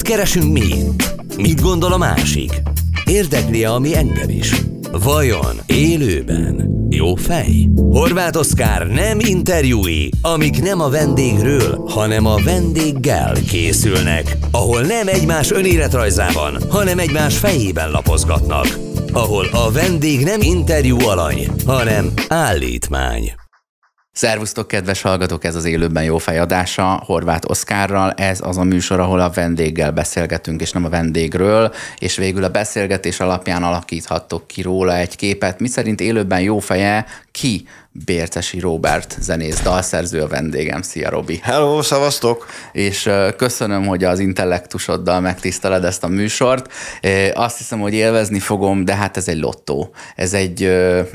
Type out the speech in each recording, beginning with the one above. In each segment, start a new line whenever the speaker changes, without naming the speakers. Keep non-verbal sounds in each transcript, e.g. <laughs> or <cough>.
Mit keresünk mi? Mit gondol a másik? Érdekli, ami engem is. Vajon élőben jó fej? Horváth Oszkár nem interjúi, amik nem a vendégről, hanem a vendéggel készülnek. Ahol nem egymás önéletrajzában, hanem egymás fejében lapozgatnak. Ahol a vendég nem interjú alany, hanem állítmány.
Szervusztok, kedves hallgatók, ez az élőben jó fejadása Horváth Oszkárral. Ez az a műsor, ahol a vendéggel beszélgetünk, és nem a vendégről, és végül a beszélgetés alapján alakíthattok ki róla egy képet. Mi szerint élőben jó feje ki Bércesi Robert, zenész, dalszerző a vendégem. Szia, Robi!
Hello, szavaztok!
És köszönöm, hogy az intellektusoddal megtiszteled ezt a műsort. Azt hiszem, hogy élvezni fogom, de hát ez egy lottó. Ez egy,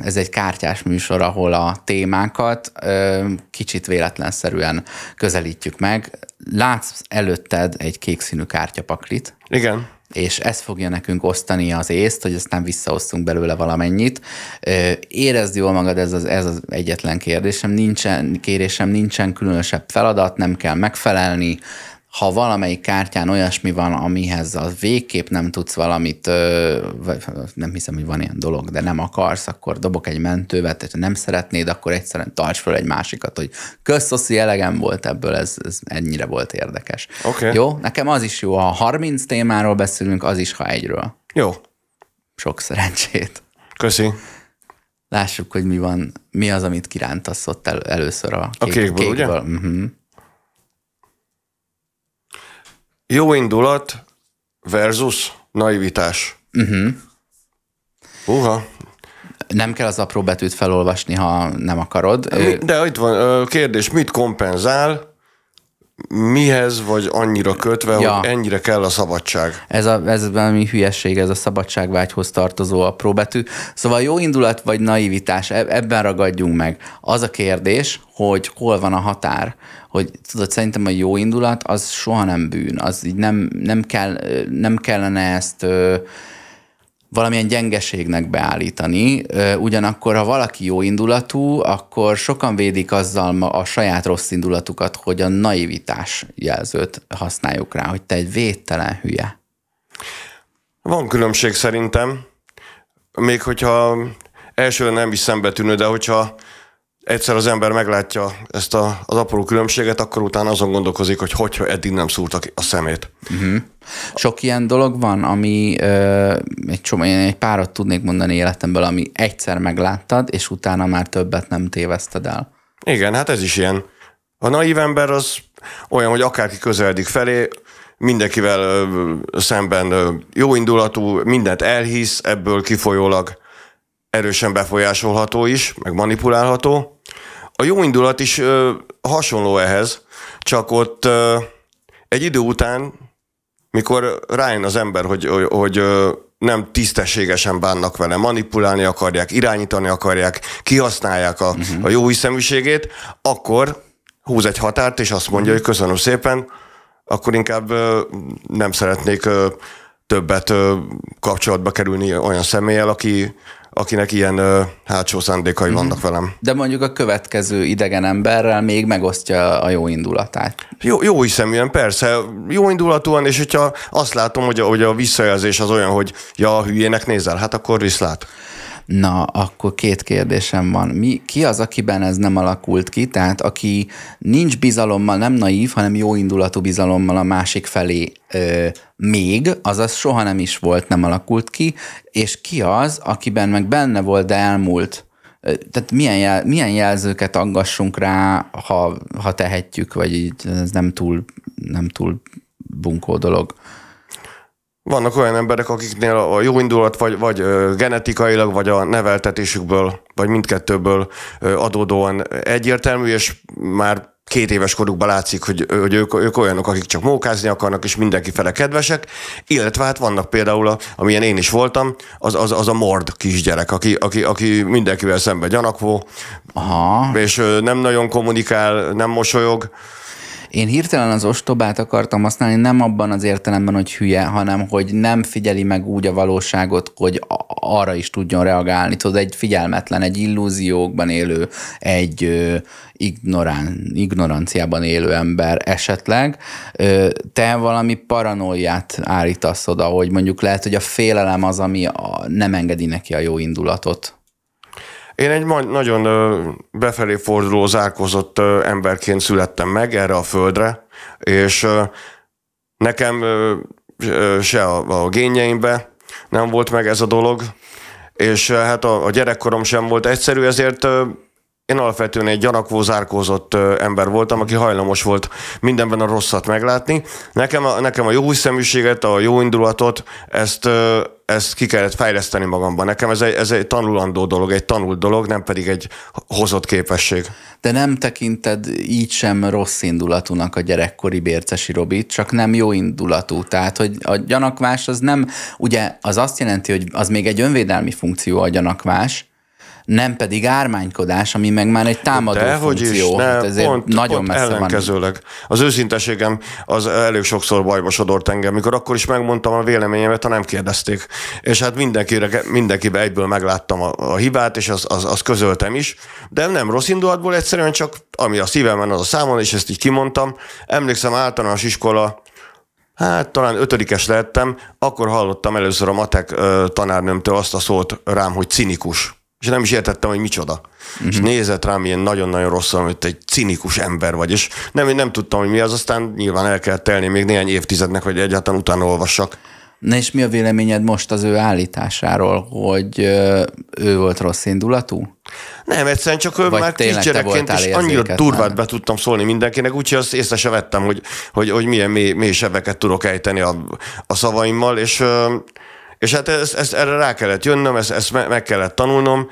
ez egy kártyás műsor, ahol a témákat kicsit véletlenszerűen közelítjük meg. Látsz előtted egy kék színű kártyapaklit.
Igen
és ez fogja nekünk osztani az észt, hogy aztán visszaosztunk belőle valamennyit. Érezd jól magad, ez az, ez az egyetlen kérdésem, nincsen, kérésem, nincsen különösebb feladat, nem kell megfelelni, ha valamelyik kártyán olyasmi van, amihez a végképp nem tudsz valamit, nem hiszem, hogy van ilyen dolog, de nem akarsz, akkor dobok egy mentővet, ha nem szeretnéd, akkor egyszerűen tarts fel egy másikat, hogy köszoszi, elegem volt ebből, ez, ez ennyire volt érdekes.
Okay.
Jó? Nekem az is jó, ha 30 témáról beszélünk, az is, ha egyről.
Jó.
Sok szerencsét.
Köszi.
Lássuk, hogy mi van, mi az, amit kirántasz ott el, először a,
kék, a kékből, kékből.
ugye? Uh-huh.
Jó indulat versus naivitás.
Uh-huh.
Uha.
Nem kell az apró betűt felolvasni, ha nem akarod.
De itt van kérdés, mit kompenzál, mihez vagy annyira kötve, ja. hogy ennyire kell a szabadság?
Ez, a, ez valami hülyesség, ez a szabadságvágyhoz tartozó apró betű. Szóval jó indulat vagy naivitás, e- ebben ragadjunk meg. Az a kérdés, hogy hol van a határ. Hogy tudod, szerintem a jó indulat az soha nem bűn. Az így nem, nem, kell, nem kellene ezt valamilyen gyengeségnek beállítani. Ugyanakkor, ha valaki jó indulatú, akkor sokan védik azzal a saját rossz indulatukat, hogy a naivitás jelzőt használjuk rá, hogy te egy védtelen hülye.
Van különbség szerintem, még hogyha elsőre nem is szembetűnő, de hogyha egyszer az ember meglátja ezt a, az apró különbséget, akkor utána azon gondolkozik, hogy hogyha eddig nem szúrtak a szemét.
Uh-huh. Sok ilyen dolog van, ami ö, egy csomó, én egy párat tudnék mondani életemből, ami egyszer megláttad, és utána már többet nem téveszted el.
Igen, hát ez is ilyen. A naív ember az olyan, hogy akárki közeledik felé, mindenkivel ö, szemben ö, jó indulatú, mindent elhisz, ebből kifolyólag erősen befolyásolható is, meg manipulálható. A jó indulat is ö, hasonló ehhez, csak ott ö, egy idő után, mikor rájön az ember, hogy, hogy, hogy ö, nem tisztességesen bánnak vele, manipulálni akarják, irányítani akarják, kihasználják a, uh-huh. a jó hiszeműségét, akkor húz egy határt, és azt mondja, uh-huh. hogy köszönöm szépen, akkor inkább ö, nem szeretnék ö, többet kapcsolatba kerülni olyan személlyel, aki akinek ilyen ö, hátsó szándékai mm-hmm. vannak velem.
De mondjuk a következő idegen emberrel még megosztja a jó indulatát.
Jó, jó hiszeműen, persze, jó indulatúan, és hogyha azt látom, hogy a, hogy a visszajelzés az olyan, hogy ja, hülyének nézel, hát akkor viszlát.
Na, akkor két kérdésem van. Mi, ki az, akiben ez nem alakult ki? Tehát aki nincs bizalommal, nem naív, hanem jó indulatú bizalommal a másik felé ö, még, azaz soha nem is volt, nem alakult ki, és ki az, akiben meg benne volt, de elmúlt? Tehát milyen, jel, milyen jelzőket aggassunk rá, ha, ha tehetjük, vagy így ez nem túl, nem túl bunkó dolog?
Vannak olyan emberek, akiknél a jó indulat vagy, vagy genetikailag, vagy a neveltetésükből, vagy mindkettőből adódóan egyértelmű, és már két éves korukban látszik, hogy, hogy ők, ők olyanok, akik csak mókázni akarnak, és mindenki fele kedvesek, illetve hát vannak például, a, amilyen én is voltam, az, az, az a mord kisgyerek, aki, aki, aki mindenkivel szemben gyanakvó,
Aha.
és nem nagyon kommunikál, nem mosolyog,
én hirtelen az ostobát akartam használni, nem abban az értelemben, hogy hülye, hanem hogy nem figyeli meg úgy a valóságot, hogy arra is tudjon reagálni. Tudod, egy figyelmetlen, egy illúziókban élő, egy ignorán, ignoranciában élő ember esetleg. Ö, te valami paranoiát állítasz oda, hogy mondjuk lehet, hogy a félelem az, ami a, nem engedi neki a jó indulatot.
Én egy nagyon befelé forduló, zárkozott emberként születtem meg erre a földre, és nekem se a, a génjeimbe nem volt meg ez a dolog, és hát a, a gyerekkorom sem volt egyszerű, ezért én alapvetően egy gyanakvó, zárkózott ember voltam, aki hajlamos volt mindenben a rosszat meglátni. Nekem a, nekem a jó hiszeműséget, a jó indulatot, ezt, ezt ki kellett fejleszteni magamban. Nekem ez egy, ez egy tanulandó dolog, egy tanult dolog, nem pedig egy hozott képesség.
De nem tekinted így sem rossz indulatúnak a gyerekkori Bércesi Robit, csak nem jó indulatú. Tehát, hogy a gyanakvás az nem, ugye az azt jelenti, hogy az még egy önvédelmi funkció a gyanakvás, nem pedig ármánykodás, ami meg már egy támadó De, funkció. Is, ne, hát ezért pont, nagyon pont messze ellenkezőleg.
Van. Az őszinteségem az elég sokszor bajba sodort engem, mikor akkor is megmondtam a véleményemet, ha nem kérdezték. És hát mindenkire, mindenkibe egyből megláttam a, a hibát, és az, az, az közöltem is. De nem rossz indulatból, egyszerűen csak ami a szívemen az a számon, és ezt így kimondtam. Emlékszem általános iskola Hát talán ötödikes lettem, akkor hallottam először a matek tanárnőmtől azt a szót rám, hogy cinikus és nem is értettem, hogy micsoda. Uh-huh. És nézett rám ilyen nagyon-nagyon rosszul, hogy te egy cinikus ember vagy, és nem, nem tudtam, hogy mi az, aztán nyilván el kell telni még néhány évtizednek, hogy egyáltalán utána olvassak.
Na és mi a véleményed most az ő állításáról, hogy ő volt rossz indulatú?
Nem, egyszerűen csak ő már kisgyerekként is annyira durvát be tudtam szólni mindenkinek, úgyhogy azt észre se vettem, hogy, hogy, hogy milyen mély, mély sebeket tudok ejteni a, a szavaimmal, és és hát ezt, ezt erre rá kellett jönnöm, ezt, ezt meg kellett tanulnom,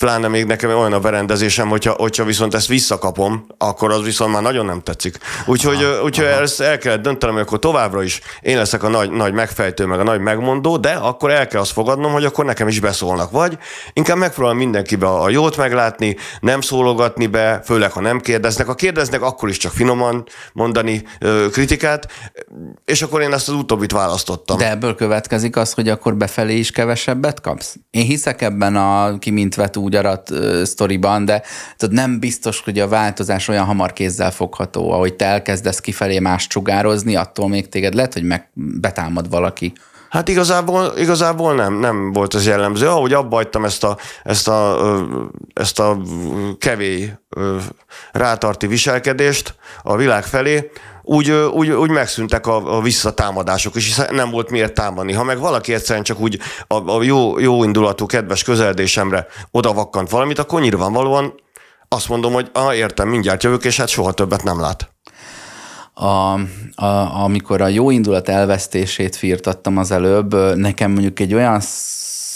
pláne még nekem olyan a berendezésem, hogyha, hogyha viszont ezt visszakapom, akkor az viszont már nagyon nem tetszik. Úgyhogy, aha, úgyhogy aha. ezt el kellett döntenem, hogy akkor továbbra is én leszek a nagy, nagy megfejtő, meg a nagy megmondó, de akkor el kell azt fogadnom, hogy akkor nekem is beszólnak. Vagy inkább megpróbálom mindenkibe a jót meglátni, nem szólogatni be, főleg ha nem kérdeznek. Ha kérdeznek, akkor is csak finoman mondani kritikát, és akkor én ezt az utóbbit választottam.
De ebből következik az, hogy akkor befelé is kevesebbet kapsz? Én hiszek ebben a kimintvet úgy arat uh, sztoriban, de tudod, nem biztos, hogy a változás olyan hamar kézzel fogható, ahogy te elkezdesz kifelé más csugározni, attól még téged lehet, hogy meg betámad valaki.
Hát igazából, igazából nem, nem volt ez jellemző. Ahogy abba hagytam ezt a, ezt a, ezt a kevély rátarti viselkedést a világ felé, úgy, úgy, úgy megszűntek a, a visszatámadások, és nem volt miért támadni. Ha meg valaki egyszerűen csak úgy a, a jó, jó indulatú, kedves közeledésemre odavakkant valamit, akkor nyilvánvalóan azt mondom, hogy ah, értem, mindjárt jövök, és hát soha többet nem lát.
A, a, amikor a jó indulat elvesztését firtattam az előbb, nekem mondjuk egy olyan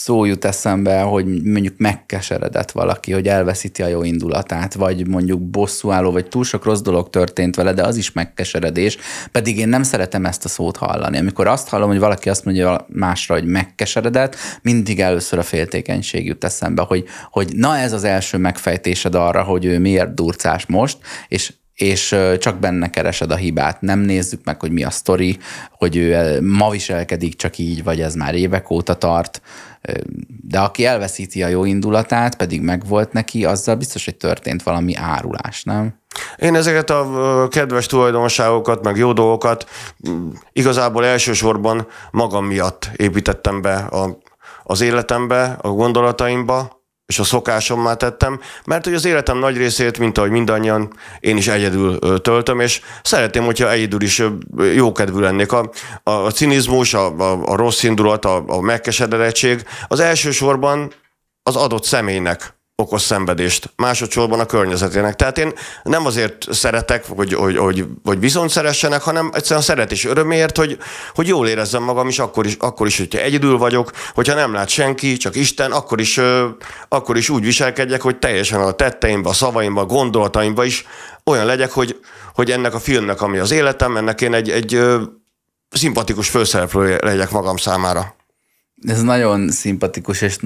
szó jut eszembe, hogy mondjuk megkeseredett valaki, hogy elveszíti a jó indulatát, vagy mondjuk bosszúálló, vagy túl sok rossz dolog történt vele, de az is megkeseredés, pedig én nem szeretem ezt a szót hallani. Amikor azt hallom, hogy valaki azt mondja másra, hogy megkeseredett, mindig először a féltékenység jut eszembe, hogy, hogy na ez az első megfejtésed arra, hogy ő miért durcás most, és és csak benne keresed a hibát. Nem nézzük meg, hogy mi a sztori, hogy ő ma viselkedik csak így, vagy ez már évek óta tart. De aki elveszíti a jó indulatát, pedig megvolt neki, azzal biztos, hogy történt valami árulás, nem?
Én ezeket a kedves tulajdonságokat, meg jó dolgokat igazából elsősorban magam miatt építettem be a, az életembe, a gondolataimba, és a szokásommá tettem, mert hogy az életem nagy részét, mint ahogy mindannyian, én is egyedül töltöm, és szeretném, hogyha egyedül is jókedvű lennék. A, a, a cinizmus, a, a, a rossz indulat, a, a megkeseredettség az elsősorban az adott személynek okoz szenvedést, másodszorban a környezetének. Tehát én nem azért szeretek, hogy, hogy, hogy, hogy viszont szeressenek, hanem egyszerűen a szeretés öröméért, hogy, hogy jól érezzem magam is akkor, is, akkor is, hogyha egyedül vagyok, hogyha nem lát senki, csak Isten, akkor is, akkor is úgy viselkedjek, hogy teljesen a tetteimbe, a szavaimba, a gondolataimba is olyan legyek, hogy, hogy ennek a filmnek, ami az életem, ennek én egy, egy szimpatikus főszereplő legyek magam számára.
Ez nagyon szimpatikus, és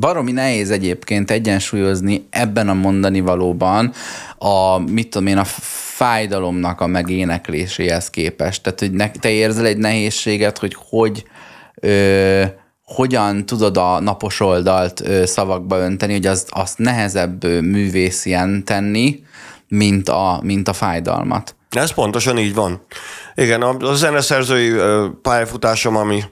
baromi nehéz egyébként egyensúlyozni ebben a mondani valóban a, mit tudom én, a fájdalomnak a megénekléséhez képest. Tehát, hogy ne, te érzel egy nehézséget, hogy hogy, ö, hogyan tudod a napos oldalt ö, szavakba önteni, hogy az, azt nehezebb ö, tenni, mint a, mint a fájdalmat.
Ez pontosan így van. Igen, a, a zeneszerzői pályafutásom, ami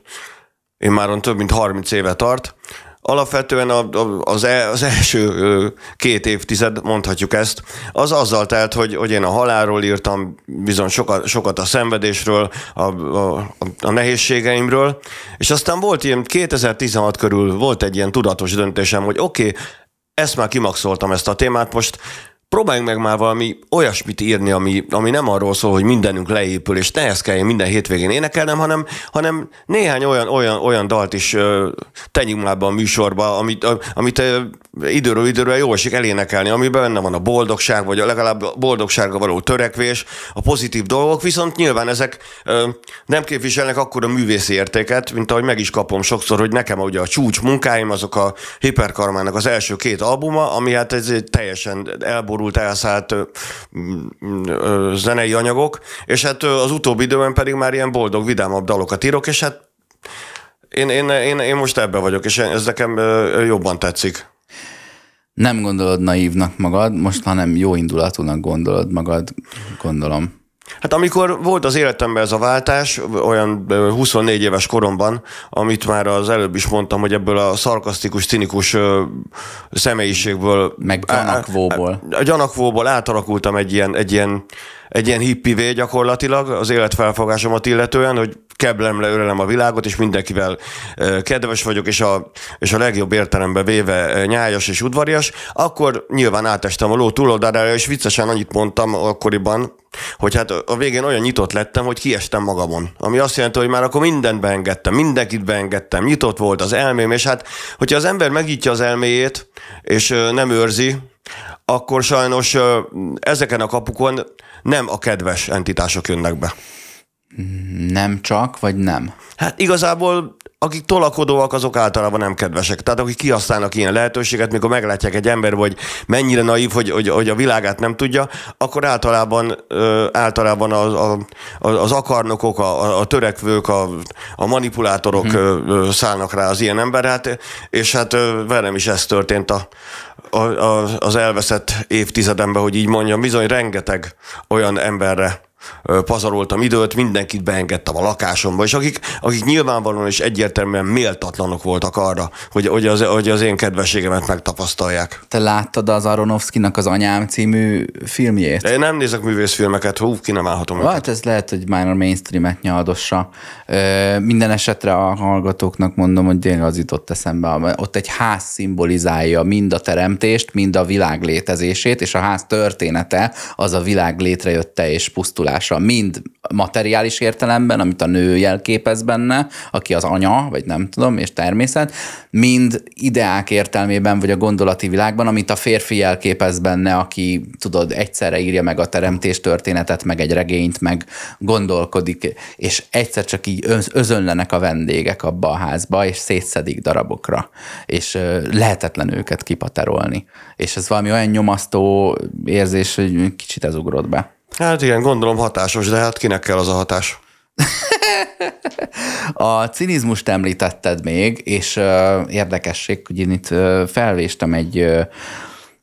én már több mint 30 éve tart, alapvetően a, az, e, az első két évtized, mondhatjuk ezt, az azzal telt, hogy, hogy én a halálról írtam bizony sokat, sokat a szenvedésről, a, a, a nehézségeimről, és aztán volt ilyen 2016 körül volt egy ilyen tudatos döntésem, hogy oké, okay, ezt már kimaxoltam ezt a témát, most próbáljunk meg már valami olyasmit írni, ami, ami nem arról szól, hogy mindenünk leépül, és ne ezt kelljen minden hétvégén énekelnem, hanem, hanem néhány olyan, olyan, olyan dalt is uh, tegyünk már be a műsorba, amit, uh, amit uh, időről időről jó esik elénekelni, amiben benne van a boldogság, vagy legalább a boldogságra való törekvés, a pozitív dolgok, viszont nyilván ezek uh, nem képviselnek akkor a művészi értéket, mint ahogy meg is kapom sokszor, hogy nekem ugye a csúcs munkáim, azok a Hiperkarmának az első két albuma, ami hát ez teljesen elborult elborult, elszállt zenei anyagok, és hát az utóbbi időben pedig már ilyen boldog, vidámabb dalokat írok, és hát én, én, én, én most ebbe vagyok, és ez nekem jobban tetszik.
Nem gondolod naívnak magad, most hanem jó indulatúnak gondolod magad, gondolom.
Hát amikor volt az életemben ez a váltás, olyan 24 éves koromban, amit már az előbb is mondtam, hogy ebből a szarkasztikus, cinikus személyiségből...
Meg gyanakvóból.
A gyanakvóból átalakultam egy ilyen, egy ilyen, egy ilyen hippivé gyakorlatilag az életfelfogásomat illetően, hogy keblem le, ölelem a világot, és mindenkivel kedves vagyok, és a, és a legjobb értelemben véve nyájas és udvarias, akkor nyilván átestem a ló túloldalára, és viccesen annyit mondtam akkoriban, hogy hát a végén olyan nyitott lettem, hogy kiestem magamon. Ami azt jelenti, hogy már akkor mindent beengedtem, mindenkit beengedtem, nyitott volt az elmém, és hát, hogyha az ember megítja az elméjét, és nem őrzi, akkor sajnos ezeken a kapukon nem a kedves entitások jönnek be.
Nem csak, vagy nem?
Hát igazából akik tolakodóak, azok általában nem kedvesek. Tehát akik kihasználnak ilyen lehetőséget, mikor meglátják egy ember, hogy mennyire naív, hogy, hogy, hogy a világát nem tudja, akkor általában, általában az, a, az akarnokok, a, a törekvők, a, a manipulátorok hmm. szállnak rá az ilyen emberre, hát, és hát velem is ez történt a, a, a, az elveszett évtizedemben, hogy így mondjam, bizony rengeteg olyan emberre pazaroltam időt, mindenkit beengedtem a lakásomba, és akik, akik nyilvánvalóan és egyértelműen méltatlanok voltak arra, hogy, hogy, az, hogy az én kedvességemet megtapasztalják.
Te láttad az Aronofsky-nak az Anyám című filmjét?
Én nem nézek művészfilmeket, hú, ki nem állhatom
hát őket. ez lehet, hogy már a mainstreamet nyaldossa. Minden esetre a hallgatóknak mondom, hogy tényleg az jutott eszembe. Ott egy ház szimbolizálja mind a teremtést, mind a világ létezését, és a ház története az a világ létrejötte és pusztulás megoldása, mind materiális értelemben, amit a nő jelképez benne, aki az anya, vagy nem tudom, és természet, mind ideák értelmében, vagy a gondolati világban, amit a férfi jelképez benne, aki, tudod, egyszerre írja meg a teremtés történetet, meg egy regényt, meg gondolkodik, és egyszer csak így özönlenek a vendégek abba a házba, és szétszedik darabokra, és lehetetlen őket kipaterolni. És ez valami olyan nyomasztó érzés, hogy kicsit ez ugrott be.
Hát igen, gondolom hatásos, de hát kinek kell az a hatás? <laughs>
a cinizmust említetted még, és uh, érdekesség, hogy én itt uh, felvéstem egy uh,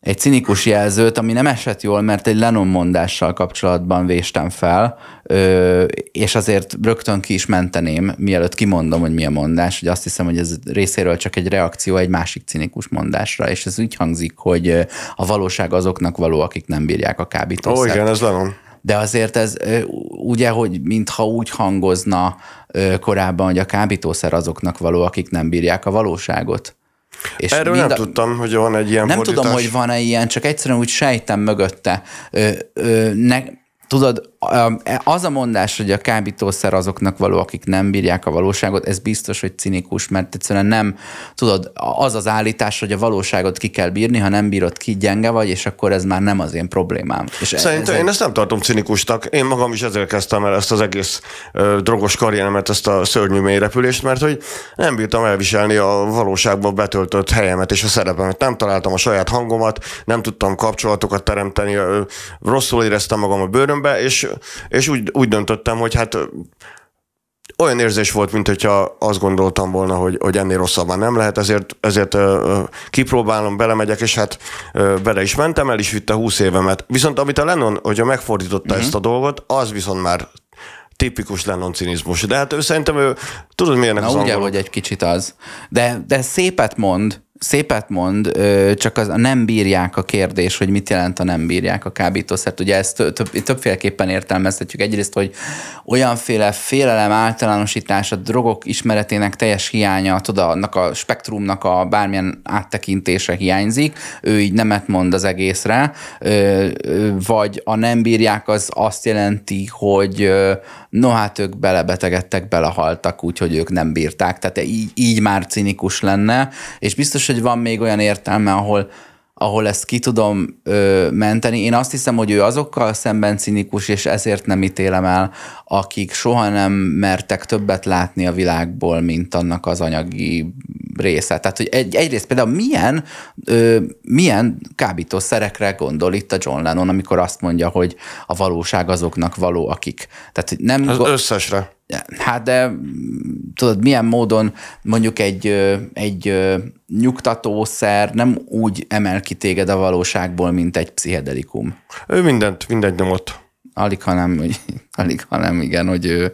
egy cinikus jelzőt, ami nem esett jól, mert egy Lennon mondással kapcsolatban véstem fel, és azért rögtön ki is menteném, mielőtt kimondom, hogy mi a mondás, hogy azt hiszem, hogy ez részéről csak egy reakció egy másik cinikus mondásra, és ez úgy hangzik, hogy a valóság azoknak való, akik nem bírják a kábítószert.
Ó, igen, ez Lennon.
De azért ez ugye, hogy mintha úgy hangozna korábban, hogy a kábítószer azoknak való, akik nem bírják a valóságot.
És Erről nem a... tudtam, hogy van egy ilyen
Nem
fordítás.
tudom, hogy van-e ilyen, csak egyszerűen úgy sejtem mögötte. Ö, ö, ne, tudod, az a mondás, hogy a kábítószer azoknak való, akik nem bírják a valóságot, ez biztos, hogy cinikus, mert egyszerűen nem, tudod, az az állítás, hogy a valóságot ki kell bírni, ha nem bírod ki, gyenge vagy, és akkor ez már nem az én problémám. És
Szerintem ez én ezt nem tartom cinikusnak. Én magam is ezzel kezdtem el ezt az egész ö, drogos karrieremet, ezt a szörnyű mélyrepülést, mert hogy nem bírtam elviselni a valóságban betöltött helyemet és a szerepemet. Nem találtam a saját hangomat, nem tudtam kapcsolatokat teremteni, ö, rosszul éreztem magam a bőrömbe, és és úgy, úgy döntöttem, hogy hát olyan érzés volt, mint hogyha azt gondoltam volna, hogy, hogy ennél rosszabban nem lehet, ezért, ezért kipróbálom, belemegyek, és hát bele is mentem, el is vitte 20 évemet. Viszont amit a Lennon, hogyha megfordította uh-huh. ezt a dolgot, az viszont már tipikus Lennon cinizmus. De hát ő szerintem ő, tudod milyenek
Na,
az
ugye,
angolok?
hogy egy kicsit az. De, de szépet mond, szépet mond, csak az nem bírják a kérdés, hogy mit jelent a nem bírják a kábítószert. Ugye ezt több, többféleképpen értelmezhetjük. Egyrészt, hogy olyanféle félelem általánosítás, a drogok ismeretének teljes hiánya, tudod, annak a spektrumnak a bármilyen áttekintése hiányzik, ő így nemet mond az egészre, vagy a nem bírják az azt jelenti, hogy no hát ők belebetegedtek, belehaltak, úgyhogy ők nem bírták. Tehát így, így már cinikus lenne, és biztos, hogy van még olyan értelme, ahol ahol ezt ki tudom ö, menteni. Én azt hiszem, hogy ő azokkal szemben cinikus, és ezért nem ítélem el, akik soha nem mertek többet látni a világból, mint annak az anyagi része. Tehát, hogy egy, egyrészt például milyen, ö, milyen kábítószerekre gondol itt a John Lennon, amikor azt mondja, hogy a valóság azoknak való, akik. Tehát, hogy nem...
Az összesre.
Hát de tudod, milyen módon mondjuk egy, egy nyugtatószer nem úgy emel ki téged a valóságból, mint egy pszichedelikum.
Ő mindent, mindent nyomott.
Alig, hanem, hogy, <laughs> alig, hanem igen, hogy ő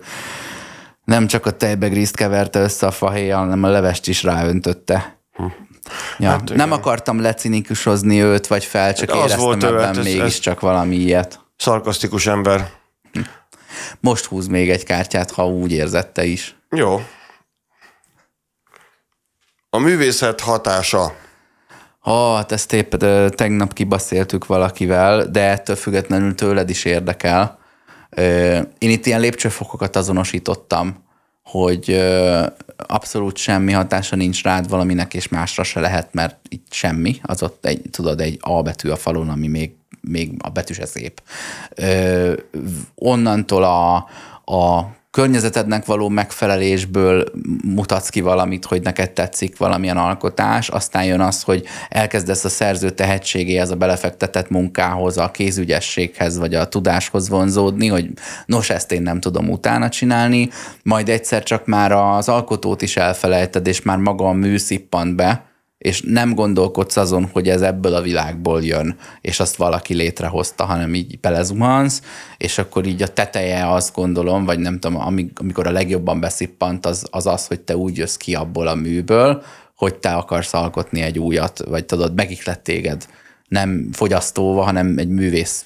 nem csak a tejbegrízt keverte össze a fahéjjal, hanem a levest is ráöntötte. Hm. Ja, hát, nem akartam lecinikusozni őt, vagy fel, csak hát éreztem volt ebben hát mégiscsak valami ilyet.
Szarkasztikus ember.
Most húz még egy kártyát, ha úgy érzette is.
Jó. A művészet hatása.
Ha, hát ezt épp tegnap kibaszéltük valakivel, de ettől függetlenül tőled is érdekel. Én itt ilyen lépcsőfokokat azonosítottam, hogy abszolút semmi hatása nincs rád valaminek, és másra se lehet, mert itt semmi. Az ott egy, tudod, egy A betű a falon, ami még még a betű se szép. Ö, onnantól a, a környezetednek való megfelelésből mutatsz ki valamit, hogy neked tetszik valamilyen alkotás, aztán jön az, hogy elkezdesz a szerző tehetségéhez, a belefektetett munkához, a kézügyességhez, vagy a tudáshoz vonzódni, hogy nos, ezt én nem tudom utána csinálni, majd egyszer csak már az alkotót is elfelejted, és már maga a mű szippant be, és nem gondolkodsz azon, hogy ez ebből a világból jön, és azt valaki létrehozta, hanem így belezuhansz, és akkor így a teteje azt gondolom, vagy nem tudom, amikor a legjobban beszippant, az az, az hogy te úgy jössz ki abból a műből, hogy te akarsz alkotni egy újat, vagy tudod, megiklett téged nem fogyasztóva, hanem egy művész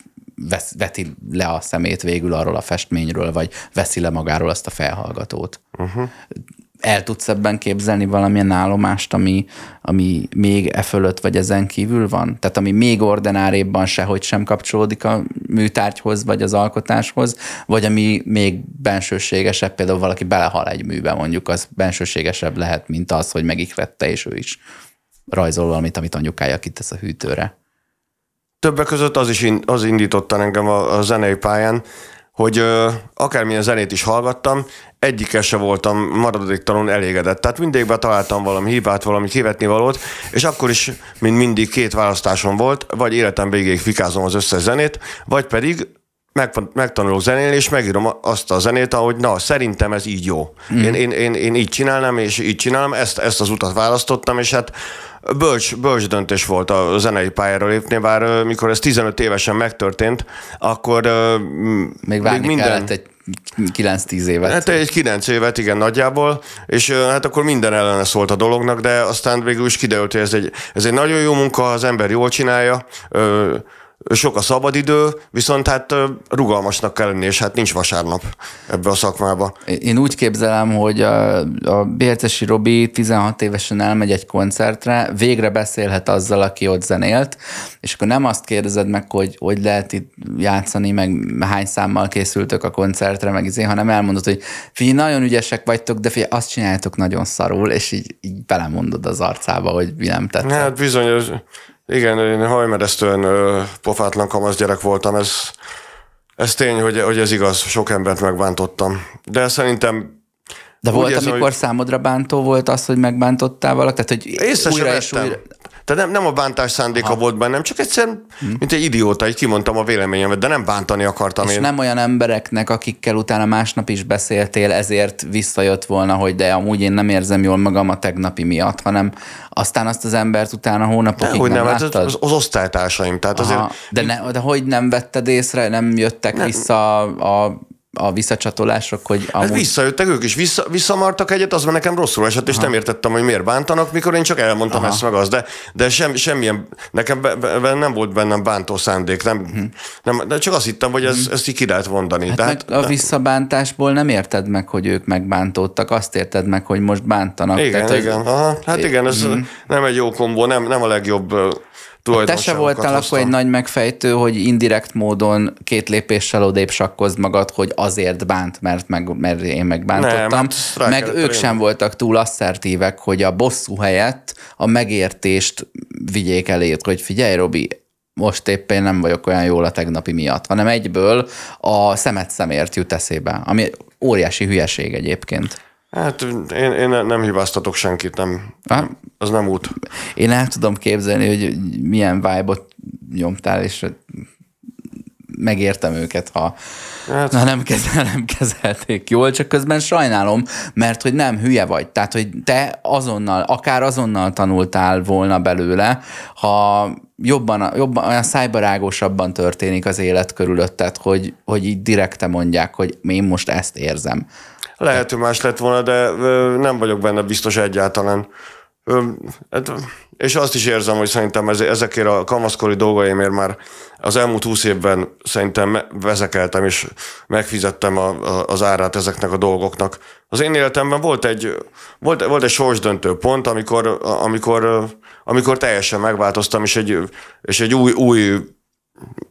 vesz, veti le a szemét végül arról a festményről, vagy veszi le magáról azt a felhallgatót. Uh-huh el tudsz ebben képzelni valamilyen állomást, ami, ami még e fölött vagy ezen kívül van? Tehát ami még ordináréban sehogy sem kapcsolódik a műtárgyhoz vagy az alkotáshoz, vagy ami még bensőségesebb, például valaki belehal egy műbe mondjuk, az bensőségesebb lehet, mint az, hogy megikrette, és ő is rajzol valamit, amit anyukája kitesz a hűtőre.
Többek között az is az indította engem a, a zenei pályán, hogy ö, akármilyen zenét is hallgattam, egyikkel se voltam maradéktalanul elégedett. Tehát mindig találtam valami hibát, valami kivetni valót, és akkor is, mint mindig, két választásom volt, vagy életem végéig fikázom az összes zenét, vagy pedig meg, megtanulok zenélni, és megírom azt a zenét, ahogy na, szerintem ez így jó. Mm. Én, én, én, én így csinálnám, és így csinálom, ezt, ezt az utat választottam, és hát bölcs, bölcs döntés volt a zenei pályára lépni, bár mikor ez 15 évesen megtörtént, akkor
még, még minden... egy 9-10 évet.
Hát egy 9 évet, igen, nagyjából, és hát akkor minden ellene szólt a dolognak, de aztán végül is kiderült, hogy ez egy, ez egy nagyon jó munka, az ember jól csinálja, sok a szabadidő, viszont hát rugalmasnak kell lenni, és hát nincs vasárnap ebbe a szakmába.
Én úgy képzelem, hogy a, a Bércesi Robi 16 évesen elmegy egy koncertre, végre beszélhet azzal, aki ott zenélt, és akkor nem azt kérdezed meg, hogy hogy lehet itt játszani, meg hány számmal készültök a koncertre, meg izé, hanem elmondod, hogy figyelj, nagyon ügyesek vagytok, de figyelj, azt csináljátok nagyon szarul, és így, így belemondod az arcába, hogy mi nem tetszett.
Hát bizony, igen, én hajmeresztően pofátlan kamasz gyerek voltam, ez, ez tény, hogy, hogy ez igaz, sok embert megbántottam. De szerintem
de volt, érzem, amikor hogy... számodra bántó volt az, hogy megbántottál valakit? Tehát, hogy
észre újra és újra... Tehát nem, nem a bántás szándéka Aha. volt bennem, csak egyszerűen, hmm. mint egy idióta, így kimondtam a véleményemet, de nem bántani akartam
És
én.
nem olyan embereknek, akikkel utána másnap is beszéltél, ezért visszajött volna, hogy de amúgy én nem érzem jól magam a tegnapi miatt, hanem aztán azt az embert utána hónapokig
hogy
nem,
nem, hát az, az osztálytársaim. Tehát
Aha,
azért
de, ne, de hogy nem vetted észre, nem jöttek nem. vissza a a visszacsatolások, hogy
Hát
amúgy...
visszajöttek ők is, vissza, visszamartak egyet, az már nekem rosszul esett, és Aha. nem értettem, hogy miért bántanak, mikor én csak elmondtam Aha. ezt meg az, de, de sem, semmilyen, nekem be, be, nem volt bennem bántó szándék, nem, uh-huh. nem, de csak azt hittem, hogy ez, uh-huh. ezt így ki lehet mondani.
Hát
de
hát, a visszabántásból nem érted meg, hogy ők megbántódtak, azt érted meg, hogy most bántanak.
Igen, Tehát, igen. Hogy... Aha. Hát igen, ez uh-huh. nem egy jó kombó, nem, nem a legjobb
te se voltál akkor egy nagy megfejtő, hogy indirekt módon két lépéssel odébb sakkozd magad, hogy azért bánt, mert, meg, mert én megbántottam. Nem, meg ők sem voltak túl asszertívek, hogy a bosszú helyett a megértést vigyék elé, hogy figyelj, Robi, most éppen nem vagyok olyan jól a tegnapi miatt, hanem egyből a szemet szemért jut eszébe, ami óriási hülyeség egyébként.
Hát én, én nem hibáztatok senkit, nem. Ha? Az nem út.
Én el tudom képzelni, hogy milyen vibe-ot nyomtál, és megértem őket, ha hát. na, nem, kezel, <laughs> nem kezelték jól, csak közben sajnálom, mert hogy nem hülye vagy. Tehát, hogy te azonnal, akár azonnal tanultál volna belőle, ha jobban, jobban olyan szájbarágosabban történik az élet körülötted, hogy, hogy így direkte mondják, hogy én most ezt érzem.
Lehet, hogy más lett volna, de nem vagyok benne biztos egyáltalán. Hát, és azt is érzem, hogy szerintem ezekért a kamaszkori dolgaimért már az elmúlt húsz évben szerintem vezekeltem, és megfizettem a, a, az árát ezeknek a dolgoknak. Az én életemben volt egy, volt, volt egy sorsdöntő pont, amikor, amikor, amikor teljesen megváltoztam, és egy, és egy új, új,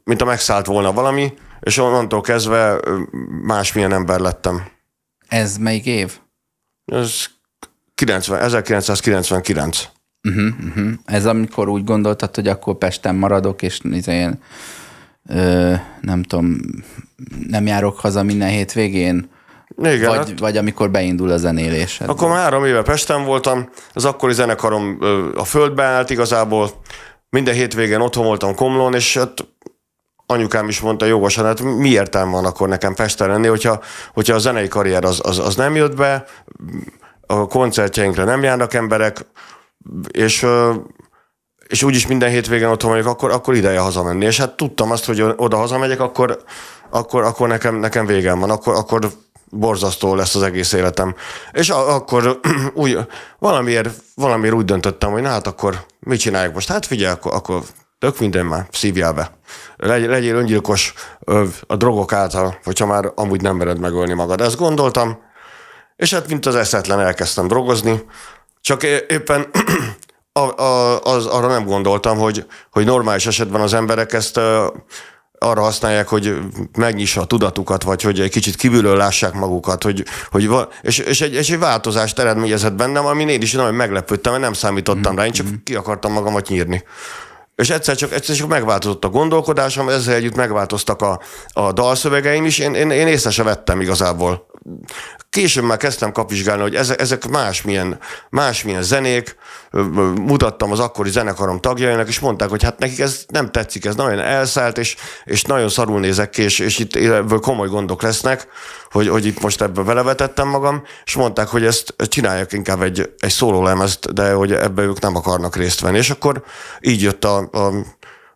mint a megszállt volna valami, és onnantól kezdve másmilyen ember lettem.
Ez melyik év?
Ez 90, 1999.
Uh-huh, uh-huh. Ez amikor úgy gondoltad, hogy akkor Pesten maradok, és izé ö, nem tudom, nem járok haza minden hétvégén? Igen, vagy, hát, vagy amikor beindul a zenélés.
Akkor már három éve Pesten voltam, az akkori zenekarom a földbe állt igazából, minden hétvégén otthon voltam Komlón, és hát anyukám is mondta jogosan, hát mi értelme van akkor nekem Pesten lenni, hogyha, hogyha a zenei karrier az, az, az nem jött be, a koncertjeinkre nem járnak emberek, és és úgyis minden hétvégen otthon vagyok, akkor, akkor ideje hazamenni. És hát tudtam azt, hogy oda hazamegyek, akkor, akkor, akkor nekem, nekem végem van, akkor, akkor borzasztó lesz az egész életem. És a, akkor úgy, valamiért, valamiért úgy döntöttem, hogy na hát akkor mit csináljuk most? Hát figyelj, akkor, akkor tök minden már szívjál be. Legy, legyél öngyilkos a drogok által, hogyha már amúgy nem mered megölni magad. Ezt gondoltam, és hát mint az eszetlen elkezdtem drogozni, csak éppen <clears throat> a, a, az, arra nem gondoltam, hogy, hogy normális esetben az emberek ezt arra használják, hogy megnyissa a tudatukat, vagy hogy egy kicsit kívülről lássák magukat, hogy, hogy va, és, és, egy, és egy változást eredményezett bennem, amin én is nagyon meglepődtem, mert nem számítottam mm. rá, én csak ki akartam magamat nyírni. És egyszer csak, egyszer csak megváltozott a gondolkodásom, ezzel együtt megváltoztak a, a dalszövegeim is, én, én, én észre se vettem igazából. Később már kezdtem kapizsgálni, hogy ezek, ezek másmilyen, másmilyen zenék, mutattam az akkori zenekarom tagjainak, és mondták, hogy hát nekik ez nem tetszik, ez nagyon elszállt, és, és nagyon szarul nézek ki, és, és itt komoly gondok lesznek, hogy, hogy itt most ebből belevetettem magam, és mondták, hogy ezt csináljak inkább egy, egy szólólemezt, de hogy ebbe ők nem akarnak részt venni. És akkor így jött a, a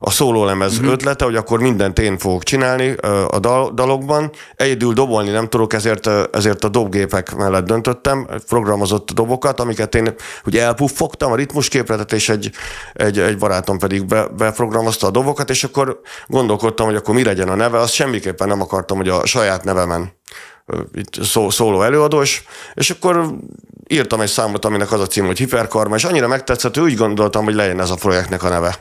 a szólólemez uh-huh. ötlete, hogy akkor mindent én fogok csinálni a dal, dalokban. Egyedül dobolni nem tudok, ezért, ezért a dobgépek mellett döntöttem, programozott dobokat, amiket én ugye elpuffogtam, a ritmusképletet, és egy, egy, egy barátom pedig be, beprogramozta a dobokat, és akkor gondolkodtam, hogy akkor mi legyen a neve, azt semmiképpen nem akartam, hogy a saját nevemen szó, szóló előadós, és akkor írtam egy számot, aminek az a cím, hogy Hiperkarma, és annyira megtetszett, hogy úgy gondoltam, hogy legyen ez a projektnek a neve.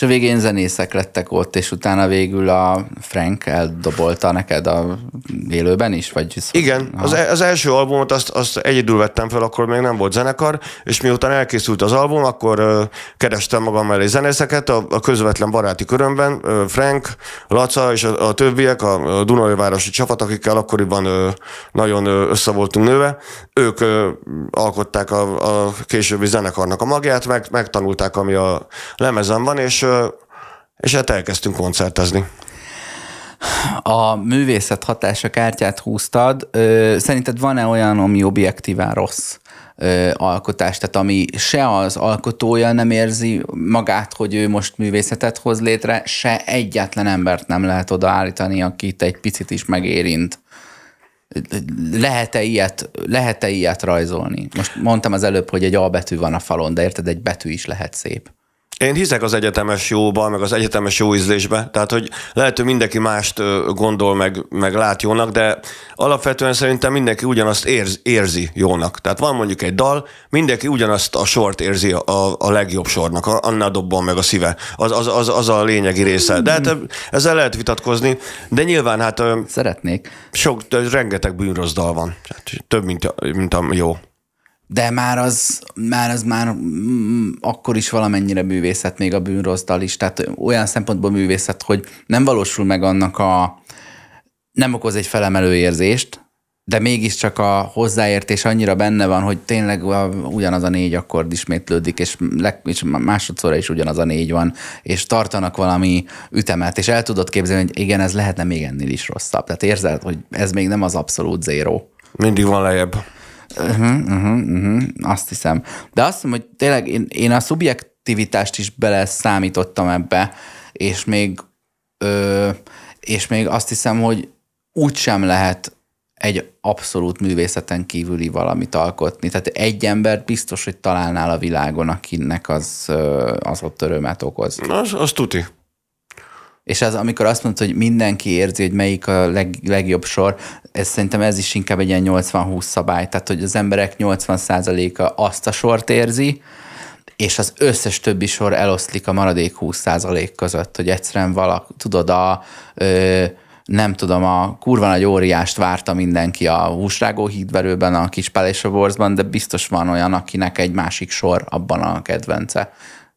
És a végén zenészek lettek ott, és utána végül a Frank eldobolta neked a élőben is? Vagy
Igen, az, e- az első albumot azt, azt egyedül vettem fel, akkor még nem volt zenekar, és miután elkészült az album, akkor ö, kerestem magam mellé zenészeket a, a közvetlen baráti körömben, ö, Frank, Laca és a, a többiek, a, a Dunajvárosi csapat, akikkel akkoriban ö, nagyon össze voltunk nőve, ők ö, alkották a, a későbbi zenekarnak a magját, meg, megtanulták, ami a lemezen van, és, és hát elkezdtünk koncertezni.
A művészet hatása kártyát húztad. Szerinted van-e olyan, ami objektíván rossz alkotás, tehát ami se az alkotója nem érzi magát, hogy ő most művészetet hoz létre, se egyetlen embert nem lehet odaállítani, akit egy picit is megérint. Lehet-e ilyet, lehet-e ilyet rajzolni? Most mondtam az előbb, hogy egy A betű van a falon, de érted, egy betű is lehet szép.
Én hiszek az egyetemes jóban, meg az egyetemes jó ízlésbe, tehát hogy lehet, hogy mindenki mást gondol, meg, meg lát jónak, de alapvetően szerintem mindenki ugyanazt érz, érzi jónak. Tehát van mondjuk egy dal, mindenki ugyanazt a sort érzi a, a legjobb sornak, a- annál dobban meg a szíve. Az, az, az, az a lényegi része. De hát ezzel lehet vitatkozni, de nyilván hát
Szeretnék.
sok, rengeteg bűnrossz dal van. Tehát több, mint, mint a jó.
De már az már, az már mm, akkor is valamennyire művészet, még a bűnrossz dal is. Tehát olyan szempontból művészet, hogy nem valósul meg annak a, nem okoz egy felemelő érzést, de mégiscsak a hozzáértés annyira benne van, hogy tényleg ugyanaz a négy akkord ismétlődik, és, leg, és másodszorra is ugyanaz a négy van, és tartanak valami ütemet, és el tudod képzelni, hogy igen, ez lehetne még ennél is rosszabb. Tehát érzed, hogy ez még nem az abszolút zéró.
Mindig van lejjebb.
Azt hiszem. De azt hiszem, hogy tényleg én, én a szubjektivitást is bele számítottam ebbe, és még, ö, és még azt hiszem, hogy úgy sem lehet egy abszolút művészeten kívüli valamit alkotni. Tehát egy ember biztos, hogy találnál a világon, akinek az, az ott örömet okoz.
Az, az tuti.
És ez, amikor azt mondod, hogy mindenki érzi, hogy melyik a leg, legjobb sor, ez szerintem ez is inkább egy ilyen 80-20 szabály, tehát hogy az emberek 80%-a azt a sort érzi, és az összes többi sor eloszlik a maradék 20% között, hogy egyszerűen valak, tudod, a, ö, nem tudom, a kurva nagy óriást várta mindenki a húsrágó hídverőben, a kis borzban, de biztos van olyan, akinek egy másik sor abban a kedvence.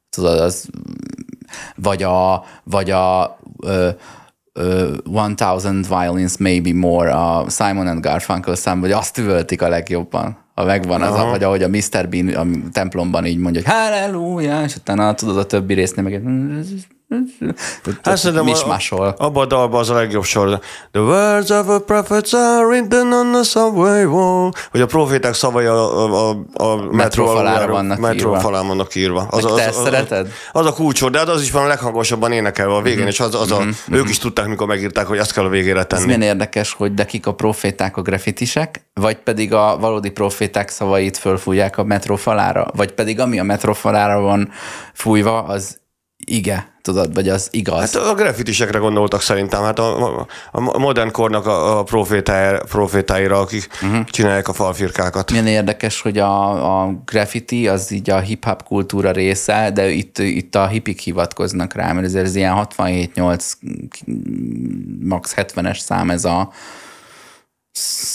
Tudod, az vagy a, vagy a ö, ö, 1000 Violins Maybe More a Simon and Garfunkel szám, hogy azt üvöltik a legjobban. Ha megvan az, a, vagy ahogy a Mr. Bean a templomban így mondja, hogy halleluja, és utána tudod a többi résznél meg
Hát szerintem
mismásol.
a- abban a dalban az a legjobb sor. The words of a prophets are written on the subway wall. Hogy a proféták szavai a, a, a, a metró
falára vannak
metró
írva.
falán vannak írva. Az,
Meg te ezt szereted?
Az, a kulcsor, de hát az is van a leghangosabban énekelve a végén,
Mhm.
és az, az a, ők is tudták, mikor megírták, hogy azt kell a végére
Ez
tenni.
milyen érdekes, hogy de kik a proféták a grafitisek, vagy pedig a valódi proféták szavait fölfújják a metró falára, vagy pedig ami a metró falára van fújva, az ige, tudod, vagy az igaz.
Hát a grafitisekre gondoltak szerintem, hát a, a, a modern kornak a, a profétáira, profétáira, akik uh-huh. csinálják a falfirkákat.
Milyen érdekes, hogy a, a graffiti az így a hip-hop kultúra része, de itt, itt a hipik hivatkoznak rá, mert ezért ez ilyen 67-8, max 70-es szám ez a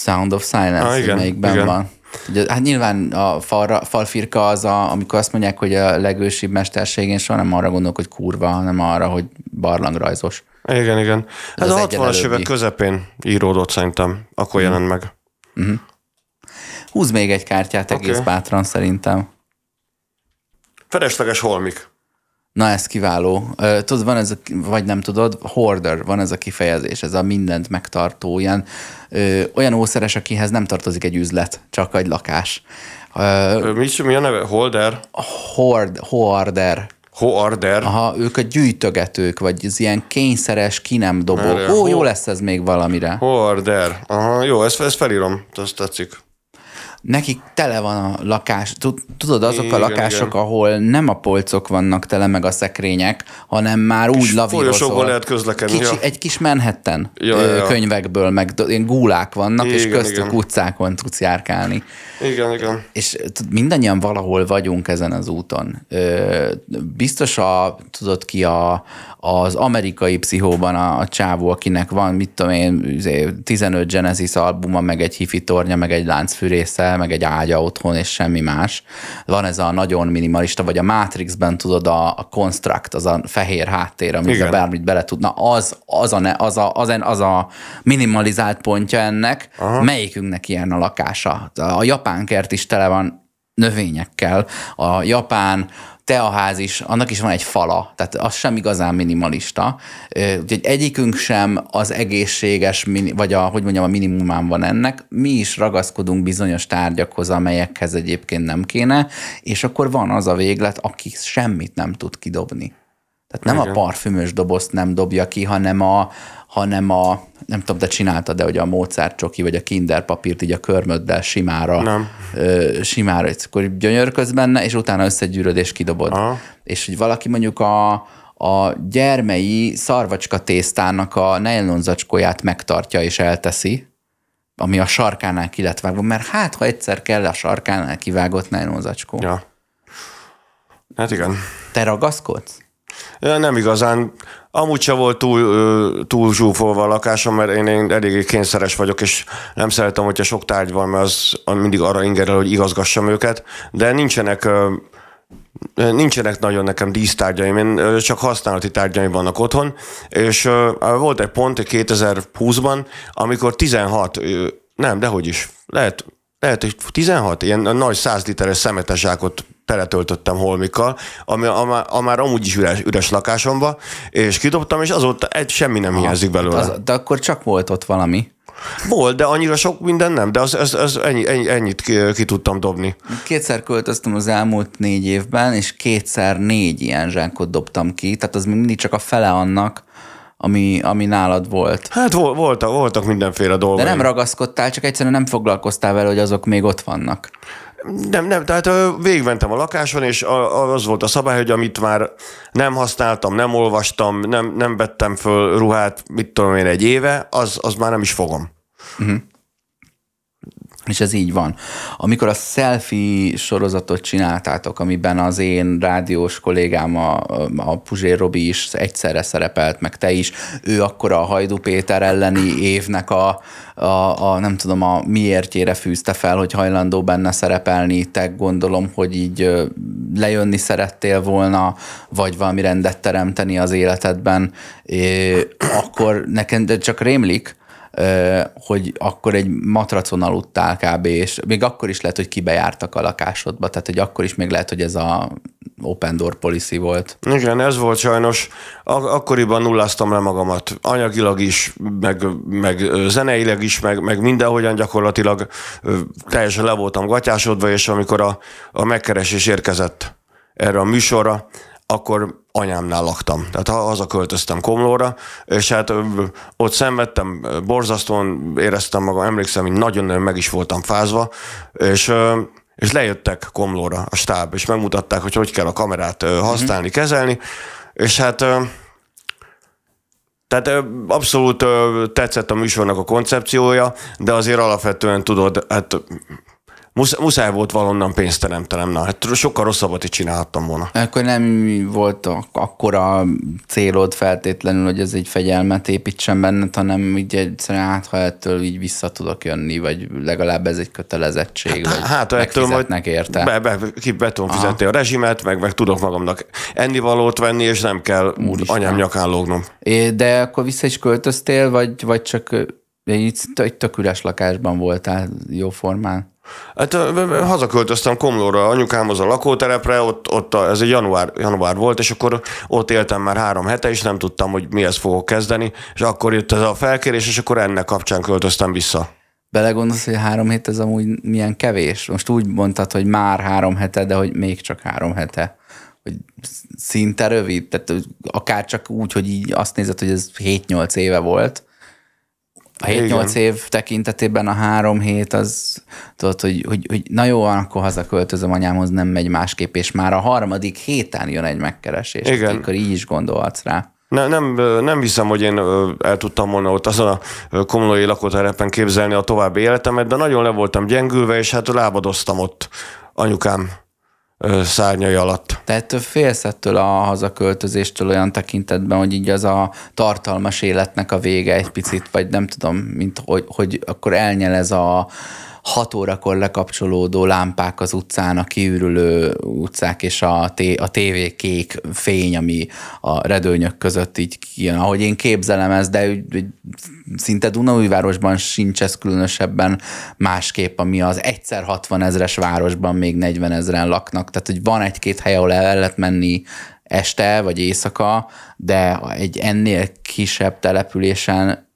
Sound of Silence,
ah, igen,
melyikben
igen.
van. Ugye, hát nyilván a falra, falfirka az, a, amikor azt mondják, hogy a legősibb mesterség, én soha nem arra gondolok, hogy kurva, hanem arra, hogy barlangrajzos.
Igen, igen. Ez
az
a
egyen
60-as évek közepén íródott szerintem, akkor jelent meg.
Húz még egy kártyát
Oké.
egész bátran szerintem.
Felesleges holmik.
Na, ez kiváló. Tudod, van ez a, vagy nem tudod, hoarder, van ez a kifejezés, ez a mindent megtartó, ilyen, ö, olyan ószeres, akihez nem tartozik egy üzlet, csak egy lakás. Ö,
Mi, mi a neve? Holder?
hoard, hoarder.
Hoarder?
Aha, ők a gyűjtögetők, vagy az ilyen kényszeres, ki nem dobó. Ó,
ho-
jó lesz ez még valamire.
Hoarder. Aha, jó, ezt, ezt felírom, azt tetszik.
Nekik tele van a lakás, tud- tudod, azok
Igen,
a lakások,
igen.
ahol nem a polcok vannak tele, meg a szekrények, hanem már úgy lavírozol.
lehet közlekedni,
Kicsi,
ja.
Egy kis Manhattan
Ja,
ö,
ja,
könyvekből, meg ilyen gúlák vannak, és
Igen,
köztük
igen.
utcákon tudsz járkálni.
Igen, igen.
És tud- mindannyian valahol vagyunk ezen az úton. Ö, Biztos a, tudod ki, a, az amerikai pszichóban a, a csávó, akinek van, mit tudom én, izé, 15 Genesis albuma, meg egy hifi tornya, meg egy láncfűrésze, meg egy ágya otthon, és semmi más. Van ez a nagyon minimalista, vagy a Matrixben tudod, a, a Construct, az a fehér háttér,
Igen.
bármit bele tudna, az, az, a, ne- az, a, az, a, az a minimalizált pontja ennek, Aha. melyikünknek ilyen a lakása. A japán kert is tele van növényekkel, a japán teaház is, annak is van egy fala, tehát az sem igazán minimalista. Úgyhogy egyikünk sem az egészséges, vagy a, hogy mondjam, a minimumán van ennek. Mi is ragaszkodunk bizonyos tárgyakhoz, amelyekhez egyébként nem kéne, és akkor van az a véglet, aki semmit nem tud kidobni. Tehát nem
Igen.
a parfümös dobozt nem dobja ki, hanem a, hanem a nem tudom, te csináltad, de hogy a Mozart csoki, vagy a Kinder papírt így a körmöddel simára,
Nem.
Ö, simára, akkor gyönyörködsz benne, és utána összegyűröd és kidobod.
Aha.
És hogy valaki mondjuk a, a gyermei szarvacska tésztának a nylon zacskóját megtartja és elteszi, ami a sarkánál ki lett vágva, mert hát, ha egyszer kell a sarkánál kivágott nylon zacskó.
Ja. Hát igen.
Te ragaszkodsz?
Nem igazán. Amúgy se volt túl, túl zsúfolva a lakásom, mert én, én eléggé kényszeres vagyok, és nem szeretem, hogyha sok tárgy van, mert az mindig arra ingerel, hogy igazgassam őket, de nincsenek nincsenek nagyon nekem dísztárgyaim, én csak használati tárgyaim vannak otthon, és volt egy pont 2020-ban, amikor 16, ö, nem, dehogy is, lehet, lehet, hogy 16 ilyen nagy 100 literes szemetes zsákot teletöltöttem holmikkal, ami a, a, a már amúgy is üres, üres lakásomba, és kidobtam, és azóta egy, semmi nem hiányzik belőle.
Az, de akkor csak volt ott valami.
Volt, de annyira sok minden nem, de az, az, az ennyi, ennyi, ennyit ki, ki tudtam dobni.
Kétszer költöztem az elmúlt négy évben, és kétszer négy ilyen zsákot dobtam ki, tehát az mindig csak a fele annak, ami, ami nálad volt.
Hát vol, voltak, voltak mindenféle dolgok.
De nem ragaszkodtál, csak egyszerűen nem foglalkoztál vele, hogy azok még ott vannak.
Nem, nem, tehát végigmentem a lakáson, és az volt a szabály, hogy amit már nem használtam, nem olvastam, nem, nem vettem föl ruhát, mit tudom én, egy éve, az, az már nem is fogom.
És ez így van. Amikor a selfie sorozatot csináltátok, amiben az én rádiós kollégám, a, a Puzsér Robi is egyszerre szerepelt, meg te is, ő akkor a Hajdu Péter elleni évnek a, a, a nem tudom, a miértjére fűzte fel, hogy hajlandó benne szerepelni, te gondolom, hogy így lejönni szerettél volna, vagy valami rendet teremteni az életedben, é, akkor nekem de csak rémlik, hogy akkor egy matracon aludtál kb. és még akkor is lehet, hogy kibejártak a lakásodba, tehát hogy akkor is még lehet, hogy ez a open door policy volt.
Igen, ez volt sajnos. Ak- akkoriban nulláztam le magamat. Anyagilag is, meg, meg zeneileg is, meg, meg mindenhogyan gyakorlatilag teljesen le voltam gatyásodva, és amikor a, a megkeresés érkezett erre a műsorra, akkor anyámnál laktam. Tehát ha- hazaköltöztem Komlóra, és hát ott szenvedtem, borzasztóan éreztem magam, emlékszem, hogy nagyon-nagyon meg is voltam fázva, és és lejöttek Komlóra a stáb, és megmutatták, hogy hogy kell a kamerát használni, kezelni, és hát tehát abszolút tetszett a műsornak a koncepciója, de azért alapvetően tudod, hát musz, muszáj volt valonnan pénzt teremtenem, na, hát sokkal rosszabbat is csinálhattam volna.
Akkor nem volt ak- akkora célod feltétlenül, hogy ez egy fegyelmet építsen benned, hanem így egyszerűen hát, ha ettől így vissza tudok jönni, vagy legalább ez egy kötelezettség, vagy
Hát ettől majd
érte.
Be, be, ki be tudom fizetni a rezsimet, meg, meg tudok magamnak ennivalót venni, és nem kell
Úristen.
anyám nyakán lógnom.
É, De akkor vissza is költöztél, vagy, vagy csak egy tök üres lakásban voltál jó formán?
Hát hazaköltöztem Komlóra, anyukámhoz a lakóterepre, ott, ott a, ez egy január, január volt, és akkor ott éltem már három hete, és nem tudtam, hogy mihez fogok kezdeni, és akkor jött ez a felkérés, és akkor ennek kapcsán költöztem vissza.
Belegondolsz, hogy három hét ez amúgy milyen kevés? Most úgy mondtad, hogy már három hete, de hogy még csak három hete. Hogy szinte rövid, tehát akár csak úgy, hogy így azt nézed, hogy ez 7-8 éve volt. A 7-8 év tekintetében a három hét az, tudod, hogy, hogy, hogy na jó, akkor hazaköltözöm anyámhoz, nem megy másképp, és már a harmadik héten jön egy megkeresés.
Igen.
Akkor így is gondolhatsz rá.
Ne, nem, nem hiszem, hogy én el tudtam volna ott azon a ö, komlói lakótelepen képzelni a további életemet, de nagyon le voltam gyengülve, és hát lábadoztam ott anyukám szárnyai alatt.
Tehát félsz ettől a hazaköltözéstől olyan tekintetben, hogy így az a tartalmas életnek a vége egy picit, vagy nem tudom, mint hogy, hogy akkor elnyel ez a hat órakor lekapcsolódó lámpák az utcán, a kiürülő utcák és a, té- a tévé kék fény, ami a redőnyök között így kijön. Ahogy én képzelem ezt, de szinte Dunaújvárosban sincs ez különösebben másképp, ami az egyszer 60 ezres városban még 40 ezeren laknak. Tehát, hogy van egy-két hely, ahol el lehet menni este vagy éjszaka, de egy ennél kisebb településen,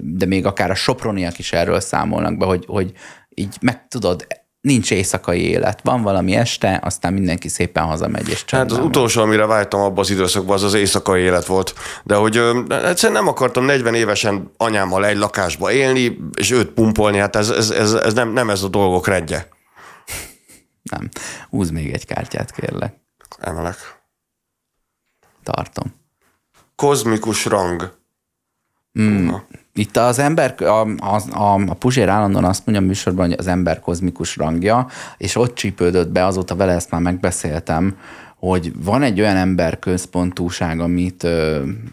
de még akár a soproniak is erről számolnak be, hogy, hogy így meg tudod, nincs éjszakai élet. Van valami este, aztán mindenki szépen hazamegy, és
Hát
csendben
az
van.
utolsó, amire vágytam abban az időszakban, az az éjszakai élet volt. De hogy ö, egyszerűen nem akartam 40 évesen anyámmal egy lakásba élni, és őt pumpolni, hát ez, ez, ez, ez nem, nem ez a dolgok rendje.
Nem. Húz még egy kártyát, kérlek.
Emelek.
Tartom.
Kozmikus rang.
Itt az ember, a, a, a, a Puzsér állandóan azt mondja a műsorban, hogy az ember kozmikus rangja, és ott csípődött be, azóta vele ezt már megbeszéltem, hogy van egy olyan ember központúság, amit,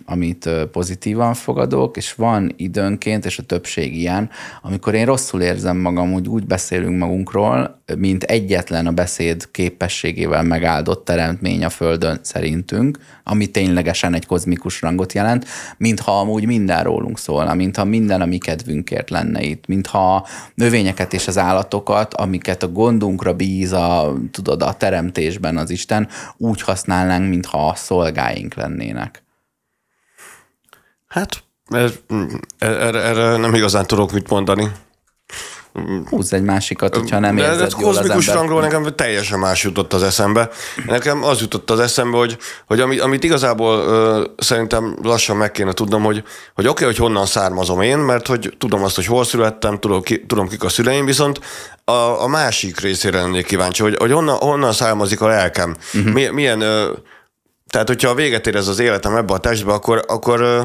amit pozitívan fogadok, és van időnként, és a többség ilyen, amikor én rosszul érzem magam, hogy úgy beszélünk magunkról, mint egyetlen a beszéd képességével megáldott teremtmény a Földön szerintünk, ami ténylegesen egy kozmikus rangot jelent, mintha amúgy minden rólunk szólna, mintha minden a mi kedvünkért lenne itt, mintha a növényeket és az állatokat, amiket a gondunkra bíz a, tudod, a teremtésben az Isten, úgy használnánk, mintha a szolgáink lennének.
Hát ez, erre, erre nem igazán tudok mit mondani.
Húzz egy másikat, hogyha nem
De
érzed
ez
jól az
kozmikus
ember.
rangról nekem teljesen más jutott az eszembe. Nekem az jutott az eszembe, hogy, hogy amit, amit igazából ö, szerintem lassan meg kéne tudnom, hogy, hogy oké, okay, hogy honnan származom én, mert hogy tudom azt, hogy hol születtem, tudom, ki, tudom kik a szüleim, viszont a, a másik részére lennék kíváncsi, hogy, hogy honnan, honnan származik a lelkem. Uh-huh. Milyen, milyen ö, tehát, hogyha a véget ér ez az életem ebbe a testbe, akkor, akkor ö,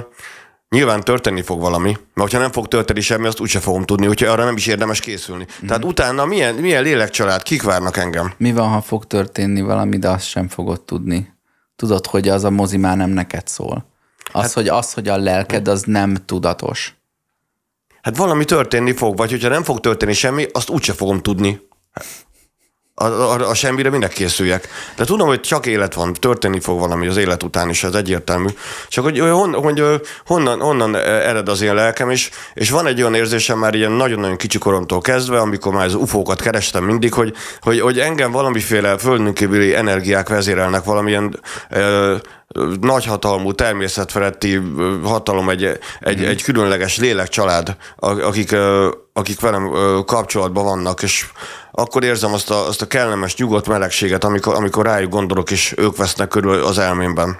Nyilván történni fog valami, mert hogyha nem fog történni semmi, azt úgyse fogom tudni, úgyhogy arra nem is érdemes készülni. Mm. Tehát utána milyen, milyen lélekcsalád, kik várnak engem?
Mi van, ha fog történni valami, de azt sem fogod tudni? Tudod, hogy az a mozi már nem neked szól. Az, hát, hogy, az, hogy a lelked, az nem tudatos.
Hát valami történni fog, vagy hogyha nem fog történni semmi, azt úgyse fogom tudni. A, a, a semmire minek készüljek. De tudom, hogy csak élet van, történni fog valami az élet után is, ez egyértelmű. Csak hogy, hon, hogy honnan, honnan ered az én lelkem, és, és van egy olyan érzésem már ilyen nagyon-nagyon kicsi koromtól kezdve, amikor már az ufókat kerestem mindig, hogy, hogy, hogy engem valamiféle földön kívüli energiák vezérelnek, valamilyen ö, nagyhatalmú, természetfeletti hatalom, egy, egy, egy különleges lélekcsalád, akik, akik velem kapcsolatban vannak, és akkor érzem azt a, azt a kellemes, nyugodt melegséget, amikor, amikor rájuk gondolok, és ők vesznek körül az elmémben.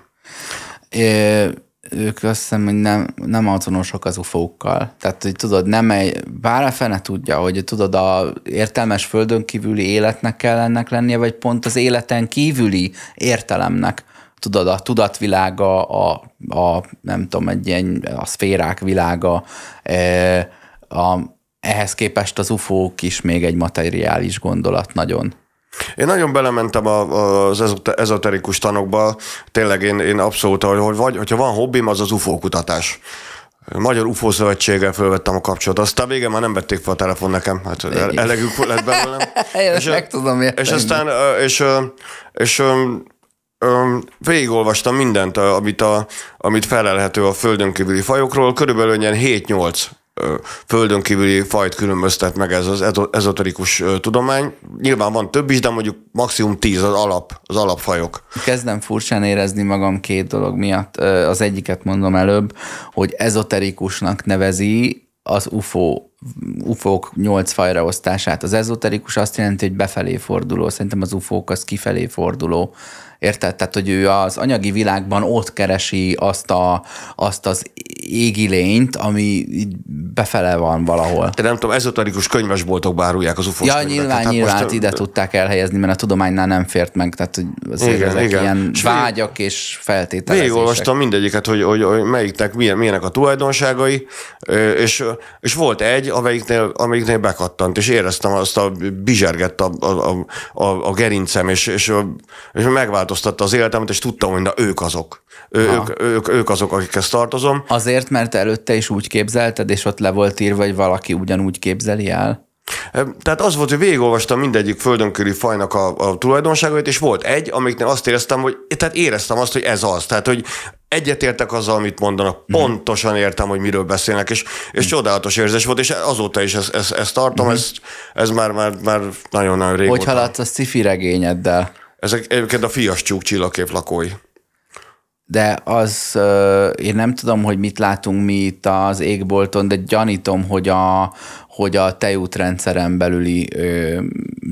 É, ők azt hiszem, hogy nem, nem azonosok az ufókkal. Tehát, hogy tudod, nem egy, bár a fene tudja, hogy tudod, a értelmes földön kívüli életnek kell ennek lennie, vagy pont az életen kívüli értelemnek tudod, a tudatvilága, a, a nem tudom, egy ilyen a szférák világa, e, a, ehhez képest az ufók is még egy materiális gondolat nagyon.
Én nagyon belementem az ezot- ezoterikus tanokba, tényleg én, én abszolút, hogy vagy, hogyha van hobbim, az az UFO kutatás. Magyar UFO szövetséggel fölvettem a kapcsolatot, aztán végén már nem vették fel a telefon nekem, hát ele- elegük lett belőlem. <laughs>
Ezt meg tudom érteni.
És aztán, és, és ö, végigolvastam mindent, amit, a, amit felelhető a földön kívüli fajokról, körülbelül ilyen 7-8 ö, földön kívüli fajt különböztet meg ez az ezo- ezoterikus tudomány. Nyilván van több is, de mondjuk maximum 10 az alap, az alapfajok.
Kezdem furcsán érezni magam két dolog miatt. Az egyiket mondom előbb, hogy ezoterikusnak nevezi az UFO, UFO-k nyolc fajra osztását. Az ezoterikus azt jelenti, hogy befelé forduló. Szerintem az UFO-k az kifelé forduló Érted? Tehát, hogy ő az anyagi világban ott keresi azt, a, azt az égi lényt, ami befele van valahol.
De nem tudom, ezoterikus könyvesboltokba árulják az ufos
Ja,
könyveket.
nyilván,
Hát
nyilván
most,
ide tudták elhelyezni, mert a tudománynál nem fért meg, tehát hogy azért
Igen,
ezek
igen.
ilyen
És
vágyak és feltételezések.
Végigolvastam mindegyiket, hogy, hogy, hogy melyiknek milyen, milyenek a tulajdonságai, és, és volt egy, amelyiknél, amelyiknél bekattant, és éreztem azt a bizsergett a, a, a, a gerincem, és, és, és megváltoztatta az életemet, és tudtam, hogy na ők azok. Ő, ők, ők, ők azok, akikhez tartozom.
Azért, mert előtte is úgy képzelted, és ott le volt írva, hogy valaki ugyanúgy képzeli el?
Tehát az volt, hogy végigolvastam mindegyik földönkörű fajnak a, a tulajdonságait, és volt egy, amiknél azt éreztem, hogy tehát éreztem azt, hogy ez az. Tehát, hogy egyetértek azzal, amit mondanak, pontosan értem, hogy miről beszélnek, és, és csodálatos érzés volt, és azóta is ezt, ezt, ezt tartom, ez, ez már, már, már nagyon-nagyon régóta.
Hogy haladsz a sci regényeddel?
Ezek egyébként a fias csúk csillagkép lakói.
De az, én nem tudom, hogy mit látunk mi itt az égbolton, de gyanítom, hogy a, hogy a tejútrendszeren belüli ö,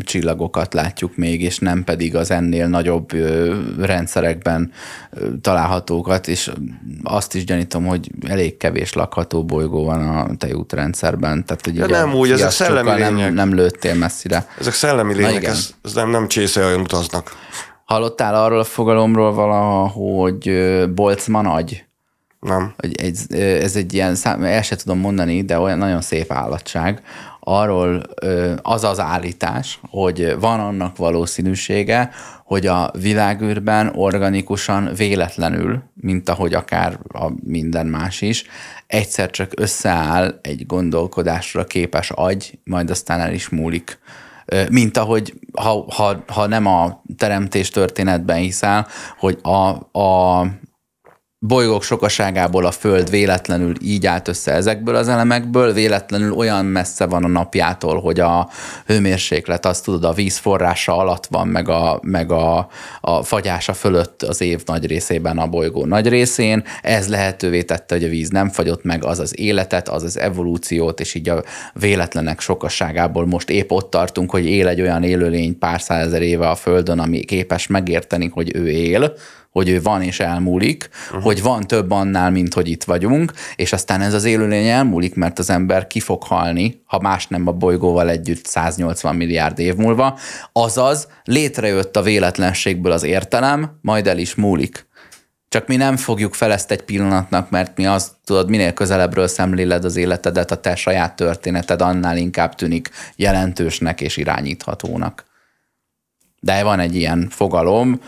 csillagokat látjuk még, és nem pedig az ennél nagyobb ö, rendszerekben ö, találhatókat, és azt is gyanítom, hogy elég kevés lakható bolygó van a tejútrendszerben. Tehát, hogy
Ja,
ugye
nem úgy, ezek szellemi
nem,
lények.
nem lőttél messzire.
Ezek szellemi lények, ez, ez nem, nem csészejön utaznak.
Hallottál arról a fogalomról valaha, hogy Boltzmann agy?
Nem.
hogy egy, ez egy ilyen, szám, el sem tudom mondani, de olyan nagyon szép állatság. Arról az az állítás, hogy van annak valószínűsége, hogy a világűrben organikusan véletlenül, mint ahogy akár a minden más is, egyszer csak összeáll egy gondolkodásra képes agy, majd aztán el is múlik. Mint ahogy, ha, ha, ha nem a teremtés történetben hiszel, hogy a, a bolygók sokaságából a Föld véletlenül így állt össze ezekből az elemekből, véletlenül olyan messze van a napjától, hogy a hőmérséklet, azt tudod, a vízforrása alatt van, meg a, meg a, a fagyása fölött az év nagy részében a bolygó nagy részén. Ez lehetővé tette, hogy a víz nem fagyott meg, az az életet, az az evolúciót, és így a véletlenek sokasságából most épp ott tartunk, hogy él egy olyan élőlény pár százezer éve a Földön, ami képes megérteni, hogy ő él, hogy ő van és elmúlik, uh-huh. hogy van több annál, mint hogy itt vagyunk, és aztán ez az élőlény elmúlik, mert az ember ki fog halni, ha más nem a bolygóval együtt 180 milliárd év múlva, azaz létrejött a véletlenségből az értelem, majd el is múlik. Csak mi nem fogjuk fel ezt egy pillanatnak, mert mi azt tudod, minél közelebbről szemléled az életedet, a te saját történeted annál inkább tűnik jelentősnek és irányíthatónak. De van egy ilyen fogalom,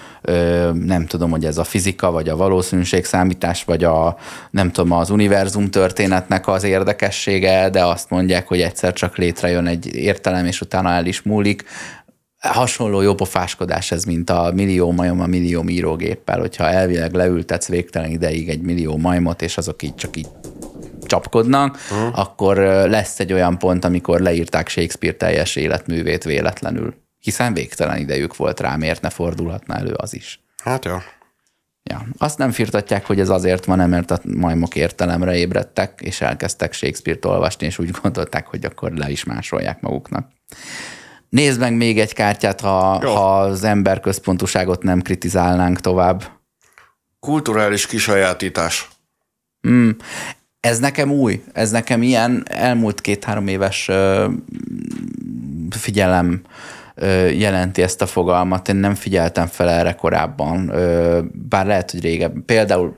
nem tudom, hogy ez a fizika, vagy a valószínűségszámítás, vagy a nem tudom, az univerzum történetnek az érdekessége, de azt mondják, hogy egyszer csak létrejön egy értelem, és utána el is múlik. Hasonló jópofáskodás ez, mint a millió majom a millió írógéppel, hogyha elvileg leültetsz végtelen ideig egy millió majmot, és azok így csak így csapkodnak, uh-huh. akkor lesz egy olyan pont, amikor leírták Shakespeare teljes életművét véletlenül. Hiszen végtelen idejük volt rá, miért ne fordulhatna elő az is.
Hát jó.
Ja. Azt nem firtatják, hogy ez azért van, mert a majmok értelemre ébredtek, és elkezdtek Shakespeare-t olvasni, és úgy gondolták, hogy akkor le is másolják maguknak. Nézd meg még egy kártyát, ha,
Jó.
ha az emberközpontúságot nem kritizálnánk tovább.
Kulturális kisajátítás.
Ez nekem új, ez nekem ilyen elmúlt két-három éves figyelem jelenti ezt a fogalmat. Én nem figyeltem fel erre korábban, bár lehet, hogy régebben. Például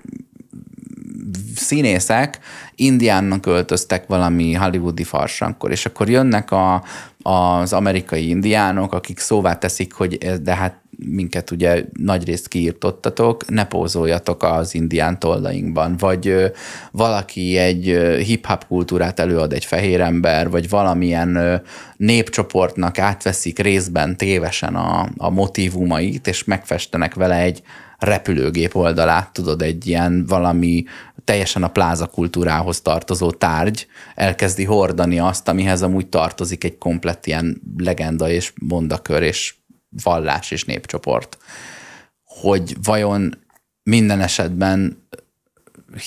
színészek Indiánnak öltöztek valami hollywoodi farsankor, és akkor jönnek a, az amerikai indiánok, akik szóvá teszik, hogy de hát minket ugye nagyrészt kiirtottatok, ne pózoljatok az indián tollainkban, vagy valaki egy hip-hop kultúrát előad egy fehér ember, vagy valamilyen népcsoportnak átveszik részben tévesen a, a motivumait, és megfestenek vele egy repülőgép oldalát, tudod, egy ilyen valami teljesen a pláza kultúrához tartozó tárgy elkezdi hordani azt, amihez amúgy tartozik egy komplett ilyen legenda és mondakör és vallás és népcsoport. Hogy vajon minden esetben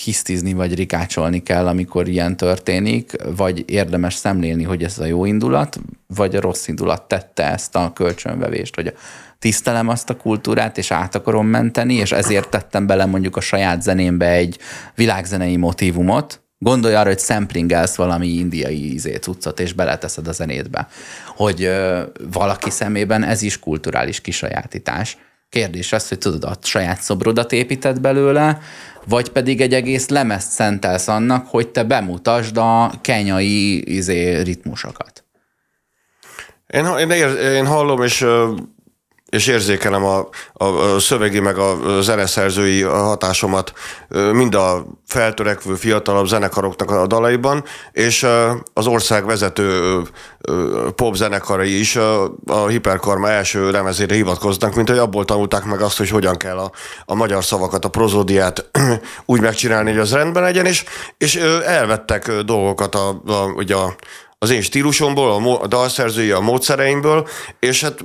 hisztizni vagy rikácsolni kell, amikor ilyen történik, vagy érdemes szemlélni, hogy ez a jó indulat, vagy a rossz indulat tette ezt a kölcsönvevést, hogy tisztelem azt a kultúrát, és át akarom menteni, és ezért tettem bele mondjuk a saját zenémbe egy világzenei motívumot, Gondolj arra, hogy samplingelsz valami indiai izé cuccot, és beleteszed a zenétbe. Hogy ö, valaki szemében ez is kulturális kisajátítás. Kérdés az, hogy tudod, a saját szobrodat építed belőle, vagy pedig egy egész lemezt szentelsz annak, hogy te bemutasd a kenyai izé, ritmusokat.
Én, én, én hallom, és és érzékelem a, a, a szövegi meg a zeneszerzői hatásomat mind a feltörekvő fiatalabb zenekaroknak a dalaiban, és az ország vezető pop zenekarai is a Hiperkarma első lemezére hivatkoznak, mint hogy abból tanulták meg azt, hogy hogyan kell a, a magyar szavakat, a prozódiát <clears throat> úgy megcsinálni, hogy az rendben legyen, és, és elvettek dolgokat a, a, ugye a az én stílusomból, a, a dalszerzői, a módszereimből, és hát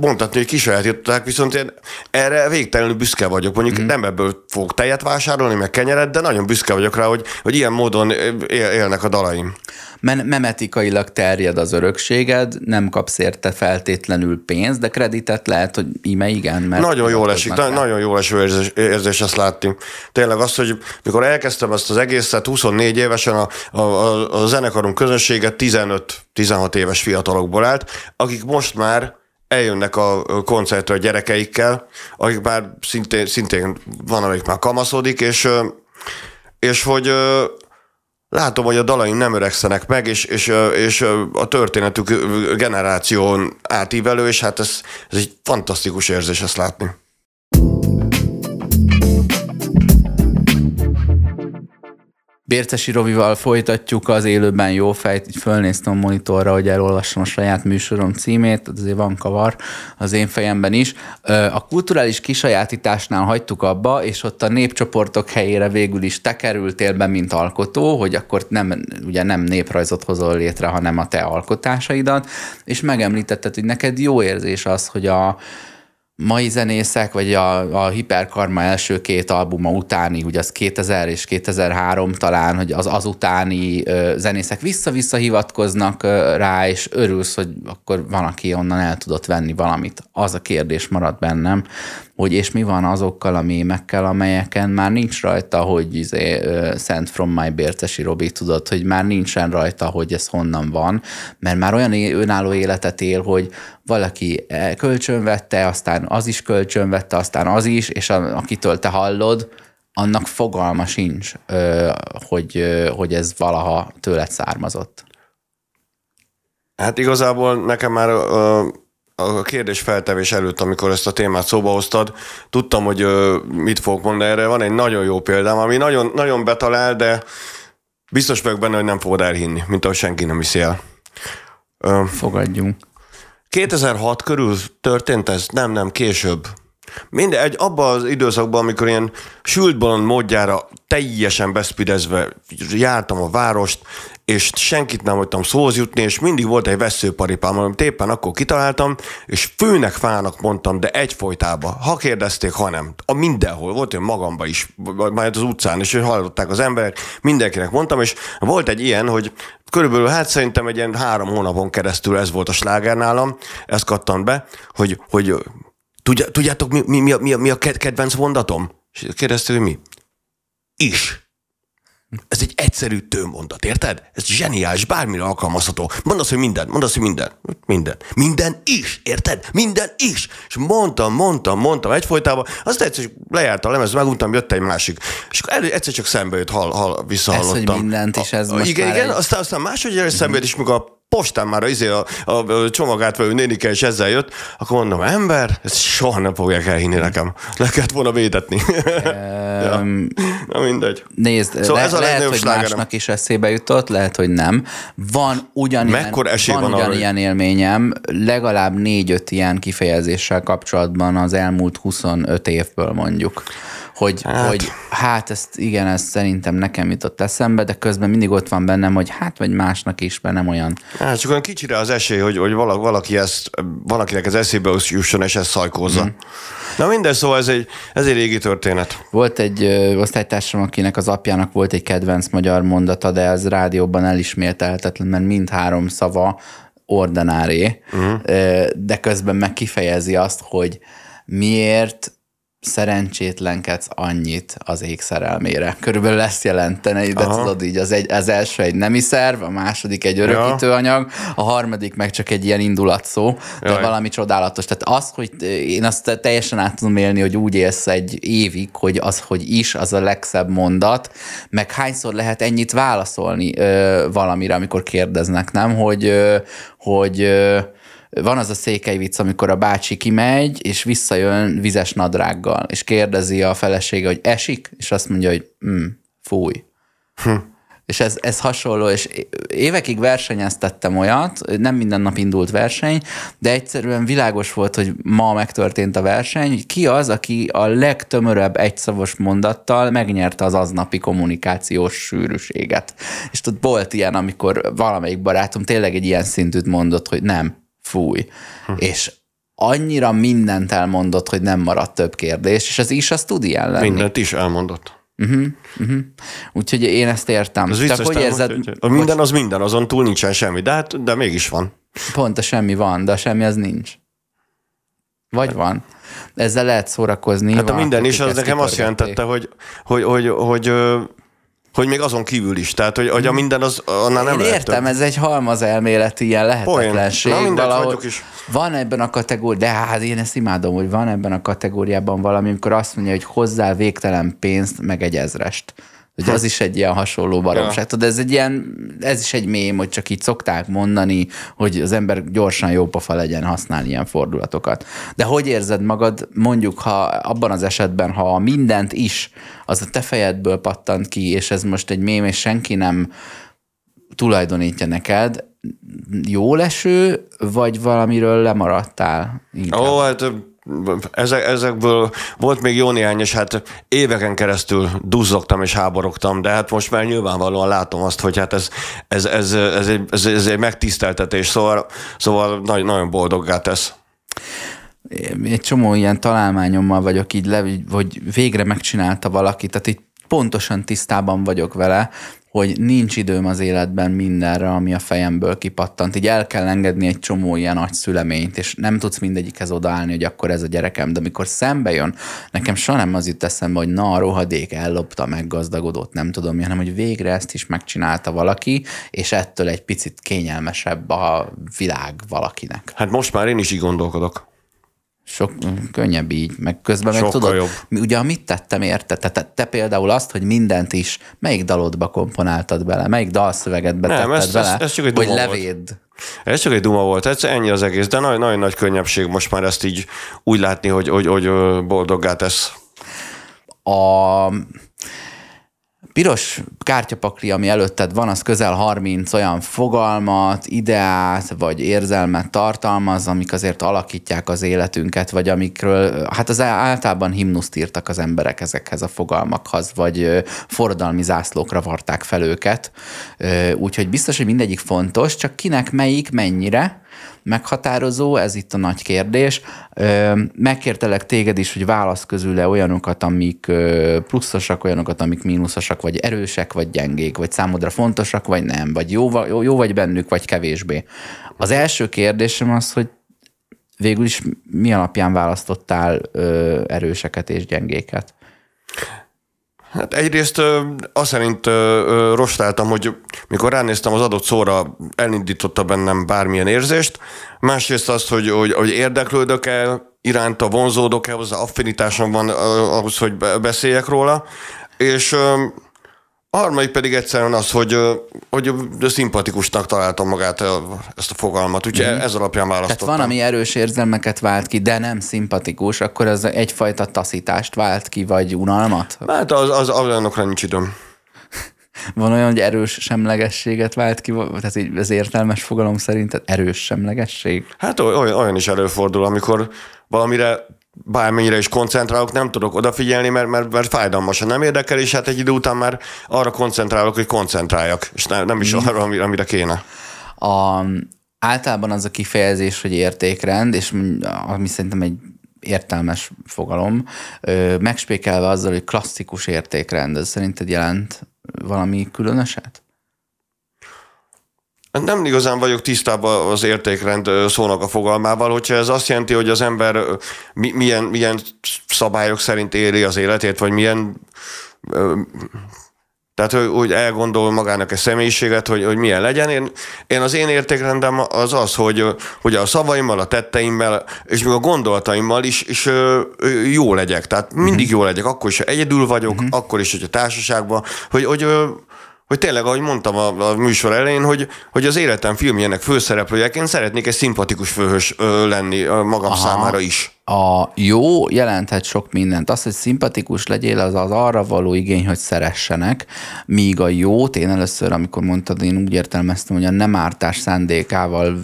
mondhatni, hogy kisajátították, viszont én erre végtelenül büszke vagyok. Mondjuk mm. nem ebből fog tejet vásárolni, meg kenyeret, de nagyon büszke vagyok rá, hogy, hogy ilyen módon él, élnek a dalaim
memetikailag terjed az örökséged, nem kapsz érte feltétlenül pénzt, de kreditet lehet, hogy íme igen.
Mert nagyon jól esik, na, nagyon jól eső érzés, érzés ezt látni. Tényleg azt, hogy mikor elkezdtem ezt az egészet 24 évesen, a, a, a, a zenekarunk közönsége 15-16 éves fiatalokból állt, akik most már eljönnek a koncertre a gyerekeikkel, akik már szintén, szintén van, amelyik már kamaszodik, és, és hogy látom, hogy a dalaim nem öregszenek meg, és, és, és a történetük generáción átívelő, és hát ez, ez egy fantasztikus érzés ezt látni.
Bércesi Rovival folytatjuk az élőben jó fejt, így fölnéztem a monitorra, hogy elolvassam a saját műsorom címét, azért van kavar az én fejemben is. A kulturális kisajátításnál hagytuk abba, és ott a népcsoportok helyére végül is te kerültél be, mint alkotó, hogy akkor nem, ugye nem néprajzot hozol létre, hanem a te alkotásaidat, és megemlítetted, hogy neked jó érzés az, hogy a, mai zenészek, vagy a, a Hiperkarma első két albuma utáni, ugye az 2000 és 2003 talán, hogy az azutáni ö, zenészek vissza-vissza hivatkoznak ö, rá, és örülsz, hogy akkor van, aki onnan el tudott venni valamit. Az a kérdés marad bennem, hogy és mi van azokkal a mémekkel, amelyeken már nincs rajta, hogy izé, Sent from my Bércesi Robi, tudod, hogy már nincsen rajta, hogy ez honnan van, mert már olyan önálló életet él, hogy valaki e, kölcsönvette, aztán az is kölcsönvette, aztán az is, és a, akitől te hallod, annak fogalma sincs, hogy, hogy ez valaha tőled származott.
Hát igazából nekem már a kérdés feltevés előtt, amikor ezt a témát szóba hoztad, tudtam, hogy mit fogok mondani erre. Van egy nagyon jó példám, ami nagyon, nagyon betalál, de biztos vagyok benne, hogy nem fogod elhinni, mint ahogy senki nem hiszi el.
Fogadjunk.
2006 körül történt ez? Nem, nem, később. Mindegy, abban az időszakban, amikor ilyen sült módjára teljesen beszpidezve jártam a várost, és senkit nem voltam szóhoz jutni, és mindig volt egy veszőparipám, amit éppen akkor kitaláltam, és főnek fának mondtam, de egyfolytában. Ha kérdezték, ha nem. A mindenhol. Volt olyan magamba is, majd az utcán hogy hallották az emberek, mindenkinek mondtam, és volt egy ilyen, hogy körülbelül hát szerintem egy ilyen három hónapon keresztül ez volt a sláger nálam, ezt kattant be, hogy, hogy tudjátok, mi, mi, mi, mi, a, mi a kedvenc mondatom? És kérdeztük, hogy mi? Is. Ez egy egyszerű tőmondat, érted? Ez zseniális, bármire alkalmazható. Mondd azt, hogy minden, mondd azt, hogy minden. Minden. Minden is, érted? Minden is. És mondtam, mondtam, mondtam egyfolytában, azt egyszer lejárt a lemez, meguntam, jött egy másik. És akkor egyszer csak szembe jött, hall, hall, visszahallottam. Ez,
hogy mindent is, ez a, most
Igen, igen, egy... aztán, aztán máshogy uh-huh. szembe jött, és mikor a postán már izé a, a, a csomagát vevő nénike is ezzel jött, akkor mondom, ember, ezt soha nem fogják elhinni nekem. Le kellett volna védetni. <laughs> ja. Na mindegy.
Nézd, szóval le, ez a lehet, hogy slágerem. másnak is eszébe jutott, lehet, hogy nem. Van ugyanilyen, van, van ugyanilyen élményem, legalább négy-öt ilyen kifejezéssel kapcsolatban az elmúlt 25 évből mondjuk hogy hát. hogy hát ezt igen, ez szerintem nekem jutott eszembe, de közben mindig ott van bennem, hogy hát vagy másnak is, mert nem olyan.
Hát csak olyan kicsire az esély, hogy, hogy valaki ezt, valakinek ez eszébe jusson, és ezt szajkózza. Mm. Na minden, szóval ez egy, ez egy régi történet.
Volt egy ö, osztálytársam, akinek az apjának volt egy kedvenc magyar mondata, de ez rádióban elismételhetetlen, mert mindhárom szava ordinári, uh-huh. de közben meg kifejezi azt, hogy miért szerencsétlenkedsz annyit az ég szerelmére. Körülbelül ezt jelentene, de Aha. tudod így, az, egy, az első egy nemi szerv, a második egy örökítőanyag, a harmadik meg csak egy ilyen indulatszó, de Jaj. valami csodálatos. Tehát az, hogy én azt teljesen át tudom élni, hogy úgy élsz egy évig, hogy az, hogy is, az a legszebb mondat, meg hányszor lehet ennyit válaszolni ö, valamire, amikor kérdeznek, nem? Hogy, ö, hogy ö, van az a székely vicc, amikor a bácsi kimegy, és visszajön vizes nadrággal, és kérdezi a felesége, hogy esik, és azt mondja, hogy mm, fúj. Hm. És ez, ez hasonló, és évekig versenyeztettem olyat, nem minden nap indult verseny, de egyszerűen világos volt, hogy ma megtörtént a verseny, ki az, aki a legtömörebb egyszavos mondattal megnyerte az aznapi kommunikációs sűrűséget. És tudod, volt ilyen, amikor valamelyik barátom tényleg egy ilyen szintűt mondott, hogy nem, fúj. Hm. És annyira mindent elmondott, hogy nem maradt több kérdés, és az is az tud ilyen lenni.
Mindent is elmondott.
Uh-huh, uh-huh. Úgyhogy én ezt értem.
Ez Csak hogy érzed... Hogy, hogy a minden az minden, azon túl nincsen semmi, de, hát, de mégis van.
Pont a semmi van, de a semmi az nincs. Vagy van. Ezzel lehet szórakozni.
Hát a minden is, az nekem azt jelentette, hogy, hogy, hogy, hogy, hogy hogy még azon kívül is. Tehát, hogy, hogy a minden az annál nem
Én
lehet
értem, több. ez egy halmaz elméleti ilyen lehetetlenség. Na, mindent is. Van ebben a kategóriában, de hát én ezt imádom, hogy van ebben a kategóriában valami, amikor azt mondja, hogy hozzá végtelen pénzt, meg egy ezrest. Hogy az is egy ilyen hasonló baromság. Ja. Tudod, ez egy ilyen, ez is egy mém, hogy csak így szokták mondani, hogy az ember gyorsan jó pofa legyen használni ilyen fordulatokat. De hogy érzed magad, mondjuk, ha abban az esetben, ha mindent is az a te fejedből pattant ki, és ez most egy mém, és senki nem tulajdonítja neked, jó leső, vagy valamiről lemaradtál?
Inkább? Ó, hát ezek, ezekből volt még jó néhány, és hát éveken keresztül duzzogtam és háborogtam, de hát most már nyilvánvalóan látom azt, hogy hát ez, ez, ez, ez, egy, ez, ez egy megtiszteltetés, szóval, szóval nagyon, boldoggá tesz.
Egy csomó ilyen találmányommal vagyok így le, hogy végre megcsinálta valaki, tehát így pontosan tisztában vagyok vele, hogy nincs időm az életben mindenre, ami a fejemből kipattant. Így el kell engedni egy csomó ilyen nagy szüleményt, és nem tudsz mindegyikhez odaállni, hogy akkor ez a gyerekem. De amikor szembe jön, nekem soha nem az jut eszembe, hogy na, a rohadék ellopta, meggazdagodott, nem tudom, hanem hogy végre ezt is megcsinálta valaki, és ettől egy picit kényelmesebb a világ valakinek.
Hát most már én is így gondolkodok.
Sok könnyebb így, meg közben Sokkal meg tudod, jobb. ugye mit tettem érte? Te, te, te például azt, hogy mindent is, melyik dalodba komponáltad bele, melyik dalszövegedbe Nem, tetted ez, bele, ez, ez csak egy hogy levéd. Volt.
Ez csak egy duma volt, ez ennyi az egész, de nagyon, nagyon nagy könnyebbség most már ezt így úgy látni, hogy, hogy, hogy boldoggá tesz.
A piros kártyapakli, ami előtted van, az közel 30 olyan fogalmat, ideát vagy érzelmet tartalmaz, amik azért alakítják az életünket, vagy amikről, hát az általában himnuszt írtak az emberek ezekhez a fogalmakhoz, vagy forradalmi zászlókra varták fel őket. Úgyhogy biztos, hogy mindegyik fontos, csak kinek melyik mennyire, meghatározó, ez itt a nagy kérdés. Megkértelek téged is, hogy válasz közül olyanokat, amik pluszosak, olyanokat, amik mínuszosak, vagy erősek, vagy gyengék, vagy számodra fontosak, vagy nem, vagy jó, jó, jó vagy bennük, vagy kevésbé. Az első kérdésem az, hogy végül is mi alapján választottál erőseket és gyengéket?
Hát egyrészt azt szerint rostáltam, hogy mikor ránéztem az adott szóra, elindította bennem bármilyen érzést. Másrészt azt, hogy, hogy, hogy érdeklődök-e iránta, vonzódok-e, hozzá affinitásom van ahhoz, hogy beszéljek róla. És a harmadik pedig egyszerűen az, hogy, hogy szimpatikusnak találtam magát ezt a fogalmat, úgyhogy mm. ez alapján választottam.
Tehát van, ami erős érzelmeket vált ki, de nem szimpatikus, akkor ez egyfajta taszítást vált ki, vagy unalmat?
Hát az, az, az olyanokra nincs időm. <laughs>
Van olyan, hogy erős semlegességet vált ki, tehát így az értelmes fogalom szerint, erős semlegesség?
Hát olyan, olyan is előfordul, amikor valamire bármennyire is koncentrálok, nem tudok odafigyelni, mert, mert, mert fájdalmasan nem érdekel, és hát egy idő után már arra koncentrálok, hogy koncentráljak, és ne, nem is mm. arra, amire kéne.
A, általában az a kifejezés, hogy értékrend, és ami szerintem egy értelmes fogalom, megspékelve azzal, hogy klasszikus értékrend, ez szerinted jelent valami különöset?
Nem igazán vagyok tisztában az értékrend szónak a fogalmával, hogyha ez azt jelenti, hogy az ember milyen, milyen szabályok szerint éli az életét, vagy milyen tehát, hogy, hogy elgondol magának egy személyiséget, hogy, hogy milyen legyen. Én, én az én értékrendem az az, hogy, hogy a szavaimmal, a tetteimmel, és még a gondolataimmal is, is jó legyek. Tehát mindig mhm. jó legyek, akkor is, ha egyedül vagyok, uh-huh. akkor is, hogy a társaságban, hogy, hogy hogy tényleg, ahogy mondtam a, a műsor elején, hogy, hogy az életem filmjének főszereplőjeként szeretnék egy szimpatikus főhős ö, lenni magam Aha. számára is
a jó jelenthet sok mindent. Az, hogy szimpatikus legyél, az az arra való igény, hogy szeressenek, míg a jót, én először, amikor mondtad, én úgy értelmeztem, hogy a nem ártás szándékával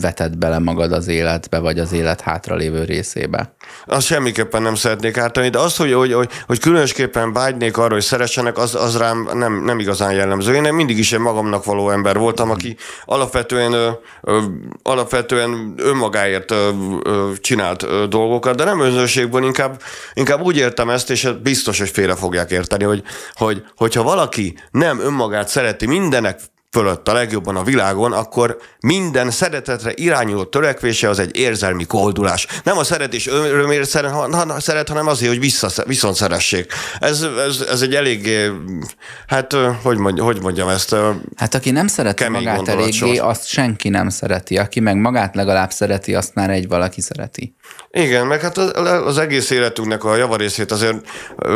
veted bele magad az életbe, vagy az élet hátralévő részébe.
Azt semmiképpen nem szeretnék ártani, de az, hogy, hogy, hogy, hogy különösképpen vágynék arra, hogy szeressenek, az, az rám nem, nem igazán jellemző. Én mindig is egy magamnak való ember voltam, aki alapvetően, alapvetően önmagáért csinált dolgokat, dolgokat, de nem önzőségből, inkább, inkább úgy értem ezt, és biztos, hogy félre fogják érteni, hogy, hogy hogyha valaki nem önmagát szereti mindenek fölött a legjobban a világon, akkor minden szeretetre irányuló törekvése az egy érzelmi koldulás. Nem a szeretés örömért szeret, szeret, hanem azért, hogy vissza, viszont szeressék. Ez, ez, ez egy elég, hát hogy, mondj, hogy mondjam ezt?
Hát aki nem szereti magát eléggé, azt senki nem szereti. Aki meg magát legalább szereti, azt már egy valaki szereti.
Igen, meg hát az egész életünknek a javarészét azért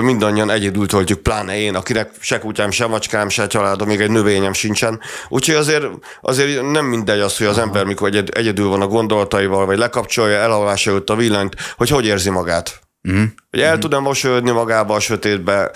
mindannyian egyedül töltjük, pláne én, akinek se kutyám, se macskám, se családom, még egy növényem sincsen. Úgyhogy azért, azért nem mindegy az, hogy az ember, mikor egy, egyedül van a gondolataival, vagy lekapcsolja elalvása előtt a villanyt, hogy hogy érzi magát. Mm. Hogy el mm. tud-e mosolyodni magába a sötétbe,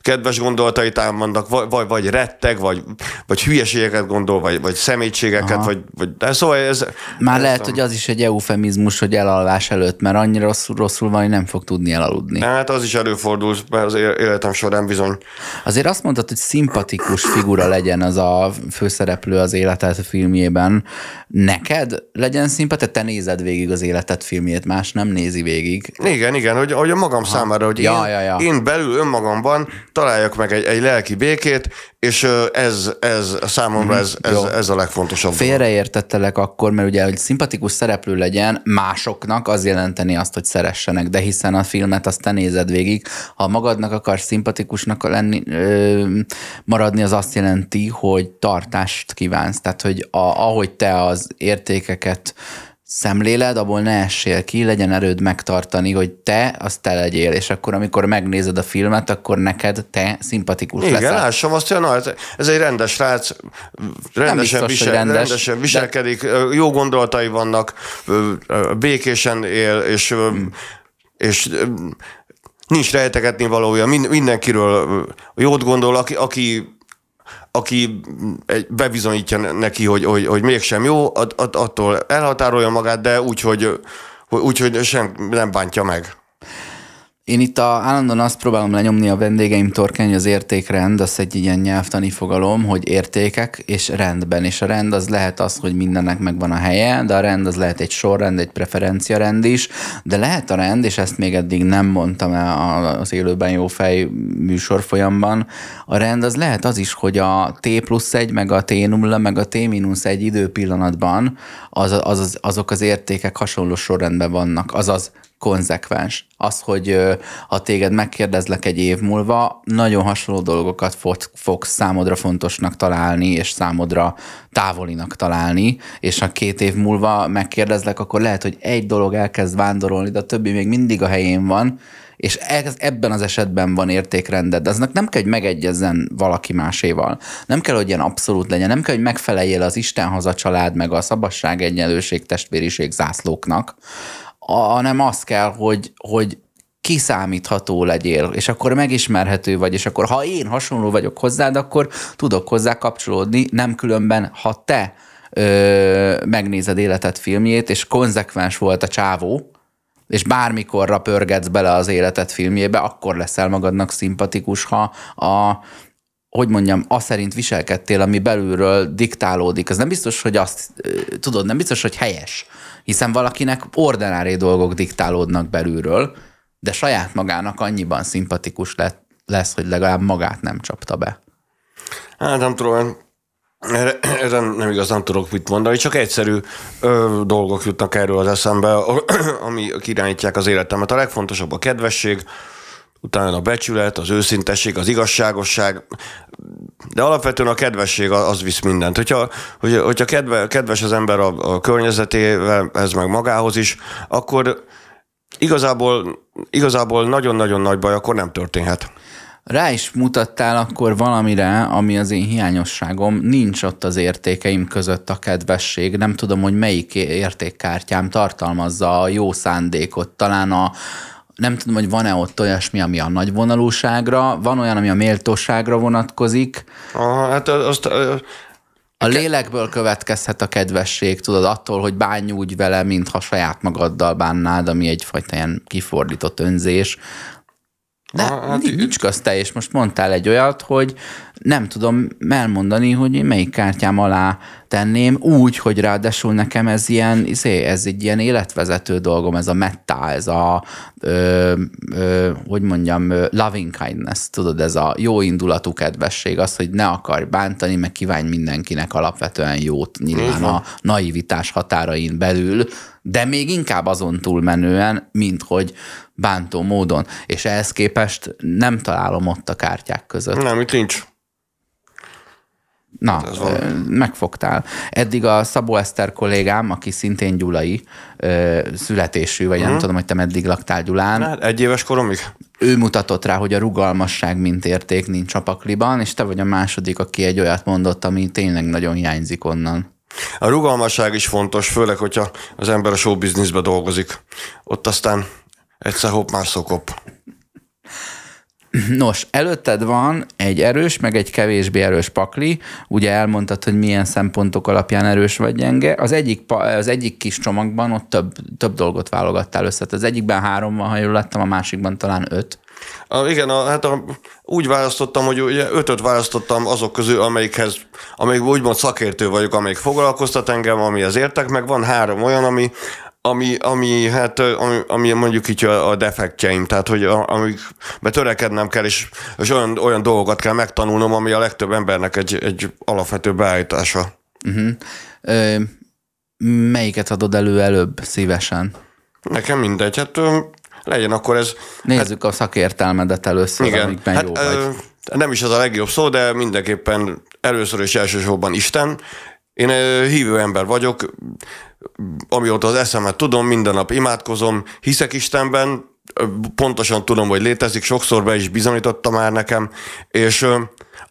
kedves gondolatai támadnak, vagy, vagy, vagy retteg, vagy, vagy hülyeségeket gondol, vagy, vagy szemétségeket, vagy, vagy de szóval ez...
Már ez lehet, nem... hogy az is egy eufemizmus, hogy elalvás előtt, mert annyira rosszul, rosszul van, hogy nem fog tudni elaludni.
Hát az is előfordul az életem során bizony.
Azért azt mondtad, hogy szimpatikus figura legyen az a főszereplő az életet filmjében. Neked legyen szimpatikus, te nézed végig az életet filmjét, más nem nézi végig.
Igen, igen, hogy, hogy a magam ha. számára, hogy ja, én, ja, ja. én belül önmagamban találjak meg egy, egy lelki békét, és ez, ez számomra ez, ez, ez a legfontosabb.
Félreértettelek akkor, mert ugye, hogy szimpatikus szereplő legyen másoknak, az jelenteni azt, hogy szeressenek, de hiszen a filmet azt te nézed végig. Ha magadnak akarsz szimpatikusnak lenni, ö, maradni, az azt jelenti, hogy tartást kívánsz. Tehát, hogy a, ahogy te az értékeket szemléled, abból ne essél ki, legyen erőd megtartani, hogy te az te legyél, és akkor amikor megnézed a filmet, akkor neked te szimpatikus
Igen, leszel. Igen, lássam azt, hogy na, ez egy rendes rác, rendesen, biztos, visel, rendes, rendesen viselkedik, de... jó gondolatai vannak, békésen él, és, hmm. és nincs rejtegetni valója, mindenkiről jót gondol, aki, aki aki bebizonyítja neki, hogy, hogy, hogy mégsem jó, attól elhatárolja magát, de úgy, hogy, úgy, hogy sem nem bántja meg.
Én itt a, állandóan azt próbálom lenyomni a vendégeim torkán, hogy az értékrend, az egy ilyen nyelvtani fogalom, hogy értékek és rendben. És a rend az lehet az, hogy mindennek megvan a helye, de a rend az lehet egy sorrend, egy preferencia rend is, de lehet a rend, és ezt még eddig nem mondtam el az élőben jó fej műsor folyamban, a rend az lehet az is, hogy a T plusz egy, meg a T nulla, meg a T mínusz egy időpillanatban az, az, az, azok az értékek hasonló sorrendben vannak. Azaz konzekvens. Az, hogy ha téged megkérdezlek egy év múlva, nagyon hasonló dolgokat fogsz számodra fontosnak találni, és számodra távolinak találni, és ha két év múlva megkérdezlek, akkor lehet, hogy egy dolog elkezd vándorolni, de a többi még mindig a helyén van, és ez, ebben az esetben van értékrended. Aznak nem kell, hogy megegyezzen valaki máséval. Nem kell, hogy ilyen abszolút legyen. Nem kell, hogy megfeleljél az Isten haza család, meg a szabadság, egyenlőség, testvériség zászlóknak, hanem az kell, hogy, hogy kiszámítható legyél, és akkor megismerhető vagy, és akkor ha én hasonló vagyok hozzád, akkor tudok hozzá kapcsolódni, nem különben, ha te ö, megnézed életed filmjét, és konzekvens volt a csávó, és bármikorra pörgetsz bele az életet filmjébe, akkor leszel magadnak szimpatikus, ha a, hogy mondjam, azt szerint viselkedtél, ami belülről diktálódik. Ez nem biztos, hogy azt, tudod, nem biztos, hogy helyes, hiszen valakinek ordinári dolgok diktálódnak belülről, de saját magának annyiban szimpatikus lett, lesz, hogy legalább magát nem csapta be.
Hát nem tudom, erre, erre nem igazán tudok mit mondani, csak egyszerű ö, dolgok jutnak erről az eszembe, <clears throat> ami irányítják az életemet. A legfontosabb a kedvesség, utána a becsület, az őszintesség, az igazságosság, de alapvetően a kedvesség az visz mindent. Hogyha, hogyha kedve, kedves az ember a, a környezetével, ez meg magához is, akkor igazából, igazából nagyon-nagyon nagy baj akkor nem történhet.
Rá is mutattál akkor valamire, ami az én hiányosságom, nincs ott az értékeim között a kedvesség, nem tudom, hogy melyik értékkártyám tartalmazza a jó szándékot, talán a, nem tudom, hogy van-e ott olyasmi, ami a nagyvonalúságra, van olyan, ami a méltóságra vonatkozik.
Aha, hát azt,
a lélekből következhet a kedvesség, tudod, attól, hogy bánj úgy vele, mintha saját magaddal bánnád, ami egyfajta ilyen kifordított önzés. De hát, nincs közte, és most mondtál egy olyat, hogy nem tudom elmondani, hogy én melyik kártyám alá tenném, úgy, hogy ráadásul nekem ez ilyen, izé, ez egy ilyen életvezető dolgom, ez a metta, ez a, ö, ö, hogy mondjam, loving kindness, tudod, ez a jó indulatú kedvesség, az, hogy ne akarj bántani, meg kívánj mindenkinek alapvetően jót, nyilván a naivitás határain belül, de még inkább azon túlmenően, mint hogy bántó módon. És ehhez képest nem találom ott a kártyák között.
Nem, itt nincs.
Na, megfogtál. Eddig a Szabó Eszter kollégám, aki szintén gyulai születésű, vagy uh-huh. nem mhm. tudom, hogy te meddig laktál Gyulán.
Hát egy éves koromig.
Ő mutatott rá, hogy a rugalmasság mint érték nincs a pakliban, és te vagy a második, aki egy olyat mondott, ami tényleg nagyon hiányzik onnan.
A rugalmasság is fontos, főleg, hogyha az ember a showbizniszbe dolgozik. Ott aztán egyszer hopp, már szokop.
Nos, előtted van egy erős, meg egy kevésbé erős pakli. Ugye elmondtad, hogy milyen szempontok alapján erős vagy gyenge. Az egyik, az egyik kis csomagban ott több, több dolgot válogattál össze. Az egyikben három van, ha jól láttam, a másikban talán öt.
A, igen, a, hát a, úgy választottam, hogy ugye ötöt választottam azok közül, amelyikhez, amelyik úgymond szakértő vagyok, amelyik foglalkoztat engem, amihez értek, meg van három olyan, ami, ami, ami, hát, ami, ami mondjuk így a, a defektjeim, tehát hogy amikbe törekednem kell, és, és olyan, olyan dolgokat kell megtanulnom, ami a legtöbb embernek egy, egy alapvető beállítása. Uh-huh.
Ö, melyiket adod elő előbb szívesen?
Nekem mindegy, hát legyen akkor ez...
Nézzük hát, a szakértelmedet először, igen, amikben hát, jó vagy.
Nem is az a legjobb szó, de mindenképpen először és elsősorban Isten. Én hívő ember vagyok, amióta az eszemet tudom, minden nap imádkozom, hiszek Istenben, pontosan tudom, hogy létezik, sokszor be is bizonyította már nekem, és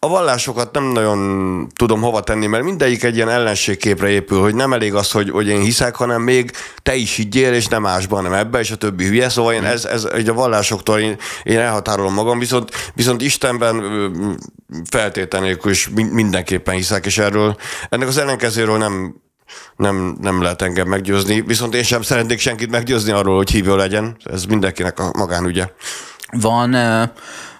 a vallásokat nem nagyon tudom hova tenni, mert mindegyik egy ilyen ellenségképre épül, hogy nem elég az, hogy, hogy én hiszek, hanem még te is higgyél, és nem másban, nem ebbe, és a többi hülye. Szóval én ez, ez egy a vallásoktól én, én elhatárolom magam, viszont, viszont Istenben feltétlenül is mindenképpen hiszek, és erről ennek az ellenkezőről nem nem, nem lehet engem meggyőzni, viszont én sem szeretnék senkit meggyőzni arról, hogy hívő legyen. Ez mindenkinek a magánügye.
Van,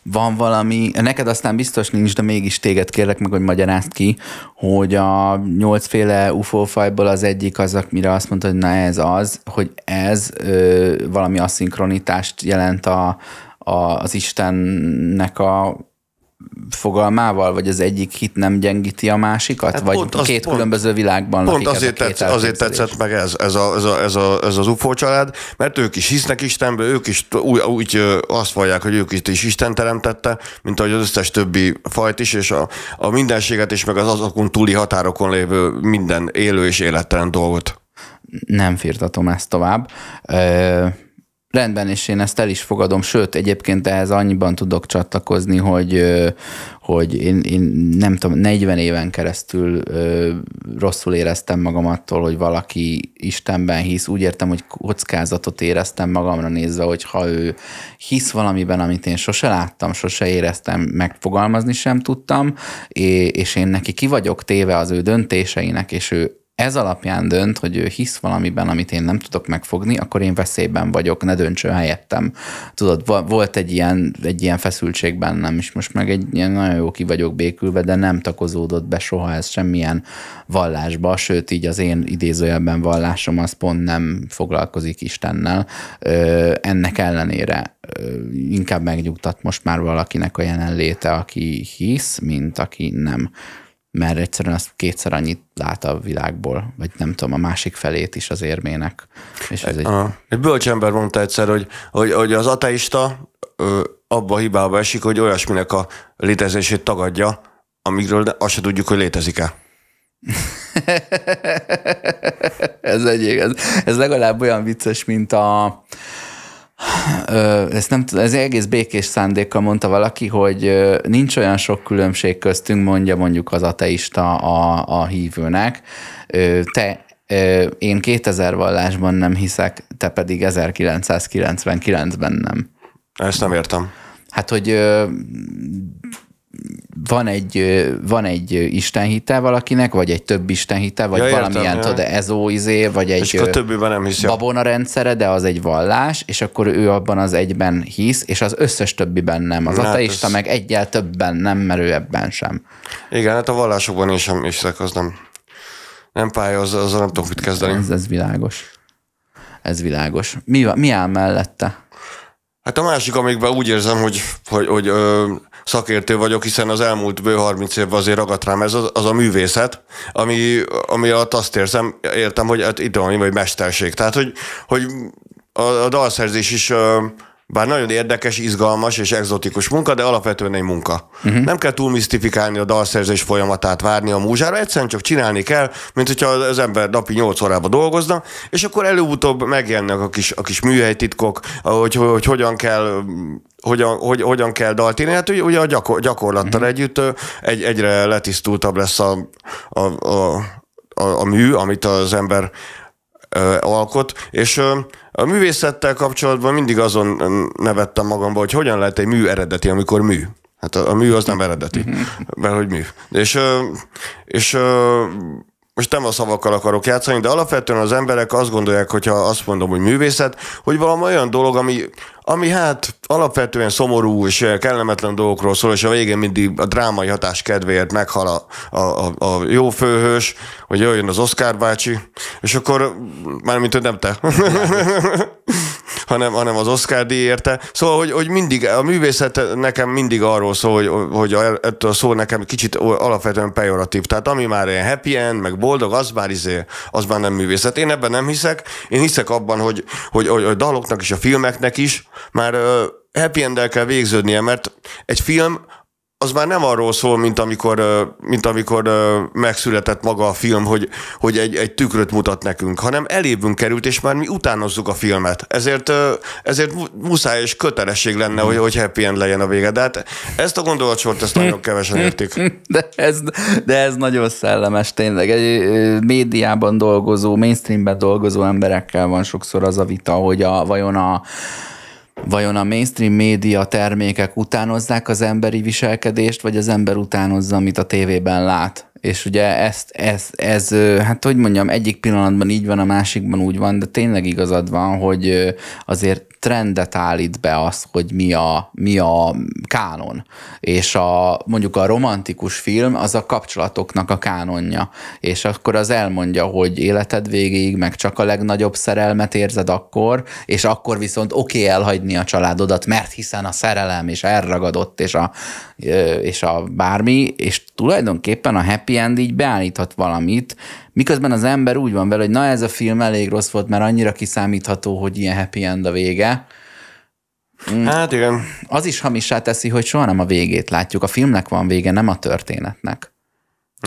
van valami, neked aztán biztos nincs, de mégis téged kérlek meg, hogy magyarázd ki, hogy a nyolcféle UFO fajból az egyik az, mire azt mondta, hogy na ez az, hogy ez ö, valami aszinkronitást jelent a, a, az Istennek a fogalmával, vagy az egyik hit nem gyengíti a másikat? Hát vagy pont az, két pont, különböző világban
Pont azért, tetsz, azért tetszett meg ez, ez, a, ez, a, ez, a, ez az UFO család, mert ők is hisznek Istenbe, ők is úgy, úgy azt vallják, hogy ők is Isten teremtette, mint ahogy az összes többi fajt is, és a, a mindenséget is, meg az azokon túli határokon lévő minden élő és élettelen dolgot.
Nem firtatom ezt tovább. Ö- Rendben, és én ezt el is fogadom, sőt, egyébként ehhez annyiban tudok csatlakozni, hogy, hogy én, én nem tudom, 40 éven keresztül rosszul éreztem magam attól, hogy valaki Istenben hisz. Úgy értem, hogy kockázatot éreztem magamra nézve, hogy ha ő hisz valamiben, amit én sose láttam, sose éreztem, megfogalmazni sem tudtam, és én neki ki vagyok téve az ő döntéseinek, és ő ez alapján dönt, hogy ő hisz valamiben, amit én nem tudok megfogni, akkor én veszélyben vagyok, ne döntsön helyettem. Tudod, volt egy ilyen, egy ilyen feszültség bennem, és most meg egy ilyen nagyon jó ki vagyok békülve, de nem takozódott be soha ez semmilyen vallásba, sőt, így az én idézőjelben vallásom az pont nem foglalkozik Istennel. Ennek ellenére inkább megnyugtat most már valakinek a jelenléte, aki hisz, mint aki nem mert egyszerűen az kétszer annyit lát a világból, vagy nem tudom, a másik felét is az érmének. És ez egy...
egy bölcsember mondta egyszer, hogy, hogy, hogy az ateista ö, abba a hibába esik, hogy olyasminek a létezését tagadja, amikről azt se tudjuk, hogy létezik-e. <laughs>
ez, egy, ez, ez legalább olyan vicces, mint a, ezt nem ez egész békés szándékkal mondta valaki, hogy nincs olyan sok különbség köztünk, mondja mondjuk az ateista a, a hívőnek. Te én 2000 vallásban nem hiszek, te pedig 1999-ben nem.
Ezt nem értem.
Hát, hogy van egy, van egy istenhite valakinek, vagy egy több istenhite, vagy ja, valamilyen, tudod, ezó izé, vagy egy és
többiben nem hisz,
babona rendszere, de az egy vallás, és akkor ő abban az egyben hisz, és az összes többiben nem. Az hát ateista ez... meg egyel többen nem, mert ő ebben sem.
Igen, hát a vallásokban én sem hiszek, az nem, nem pálya, az, az nem tudok mit kezdeni.
Ez, ez világos. Ez világos. Mi, mi áll mellette?
Hát a másik, amikben úgy érzem, hogy, hogy, hogy ö, szakértő vagyok, hiszen az elmúlt bő 30 évben azért ragadt rám ez az, az a művészet, ami, ami alatt azt érzem, értem, hogy hát itt van, vagy mesterség. Tehát, hogy, hogy a, a dalszerzés is bár nagyon érdekes, izgalmas és exotikus munka, de alapvetően egy munka. Uh-huh. Nem kell túl misztifikálni a dalszerzés folyamatát, várni a múzsára, egyszerűen csak csinálni kell, mint hogyha az ember napi 8 órába dolgozna, és akkor előbb-utóbb megjelennek a kis, a kis műhelytitkok, hogy, hogy, hogy hogyan kell hogyan, hogy, hogyan kell dalt írni. Hát ugye a gyakor, gyakorlattal uh-huh. együtt egy, egyre letisztultabb lesz a, a, a, a, a mű, amit az ember ö, alkot, és ö, a művészettel kapcsolatban mindig azon nevettem magamba, hogy hogyan lehet egy mű eredeti, amikor mű. Hát a, a mű az nem eredeti, mert hogy mű. És, és most nem a szavakkal akarok játszani, de alapvetően az emberek azt gondolják, hogyha azt mondom, hogy művészet, hogy valami olyan dolog, ami, ami hát alapvetően szomorú és kellemetlen dolgokról szól, és a végén mindig a drámai hatás kedvéért meghal a, a, a, a jó főhős, hogy jöjjön az Oscar bácsi, és akkor, mármint, hogy nem te. Hanem, hanem az Oscar díj érte. Szóval, hogy, hogy mindig, a művészet nekem mindig arról szól, hogy, hogy ettől a szó nekem kicsit alapvetően pejoratív. Tehát ami már ilyen happy end, meg boldog, az már, izé, az már nem művészet. Én ebben nem hiszek. Én hiszek abban, hogy, hogy, hogy a daloknak és a filmeknek is már happy end kell végződnie, mert egy film az már nem arról szól, mint amikor, mint amikor megszületett maga a film, hogy, hogy egy, egy tükröt mutat nekünk, hanem elébünk került, és már mi utánozzuk a filmet. Ezért, ezért muszáj és kötelesség lenne, hogy, hogy happy end legyen a vége. De hát ezt a gondolatsort ezt nagyon kevesen értik. <laughs>
De ez, de ez nagyon szellemes tényleg. Egy médiában dolgozó, mainstreamben dolgozó emberekkel van sokszor az a vita, hogy a, vajon a Vajon a mainstream média termékek utánozzák az emberi viselkedést, vagy az ember utánozza, amit a tévében lát? És ugye ezt, ez, ez, hát hogy mondjam, egyik pillanatban így van, a másikban úgy van, de tényleg igazad van, hogy azért trendet állít be az, hogy mi a, mi a kánon. És a, mondjuk a romantikus film az a kapcsolatoknak a kánonja. És akkor az elmondja, hogy életed végéig meg csak a legnagyobb szerelmet érzed akkor, és akkor viszont oké okay elhagyni a családodat, mert hiszen a szerelem és elragadott, és a, és a bármi, és tulajdonképpen a happy end így beállíthat valamit, Miközben az ember úgy van vele, hogy na ez a film elég rossz volt, mert annyira kiszámítható, hogy ilyen happy end a vége.
Mm. Hát igen.
Az is hamissá teszi, hogy soha nem a végét látjuk. A filmnek van vége, nem a történetnek.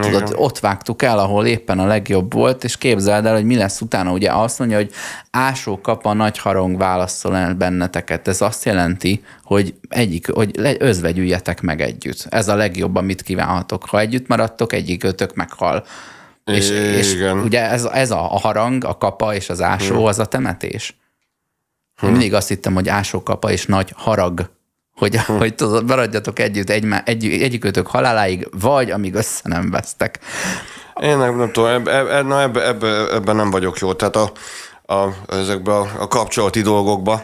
Tudod, Igen. ott vágtuk el, ahol éppen a legjobb volt, és képzeld el, hogy mi lesz utána. Ugye azt mondja, hogy ásó kap a nagy harong válaszol el benneteket. Ez azt jelenti, hogy egyik, hogy özvegyüljetek meg együtt. Ez a legjobb, amit kívánhatok. Ha együtt maradtok, egyik ötök meghal. És, és ugye ez, ez a, a harang, a kapa és az ásó, hmm. az a temetés. Hmm. Mindig azt hittem, hogy ásó kapa és nagy harag, hogy, hmm. hogy tudod, maradjatok együtt egy, egy, egyikőtök haláláig, vagy amíg össze nem vesztek.
Én nem, nem tudom, ebben eb, na ebbe, ebbe, ebben nem vagyok jó. Tehát a, a, ezekben a, a kapcsolati dolgokba.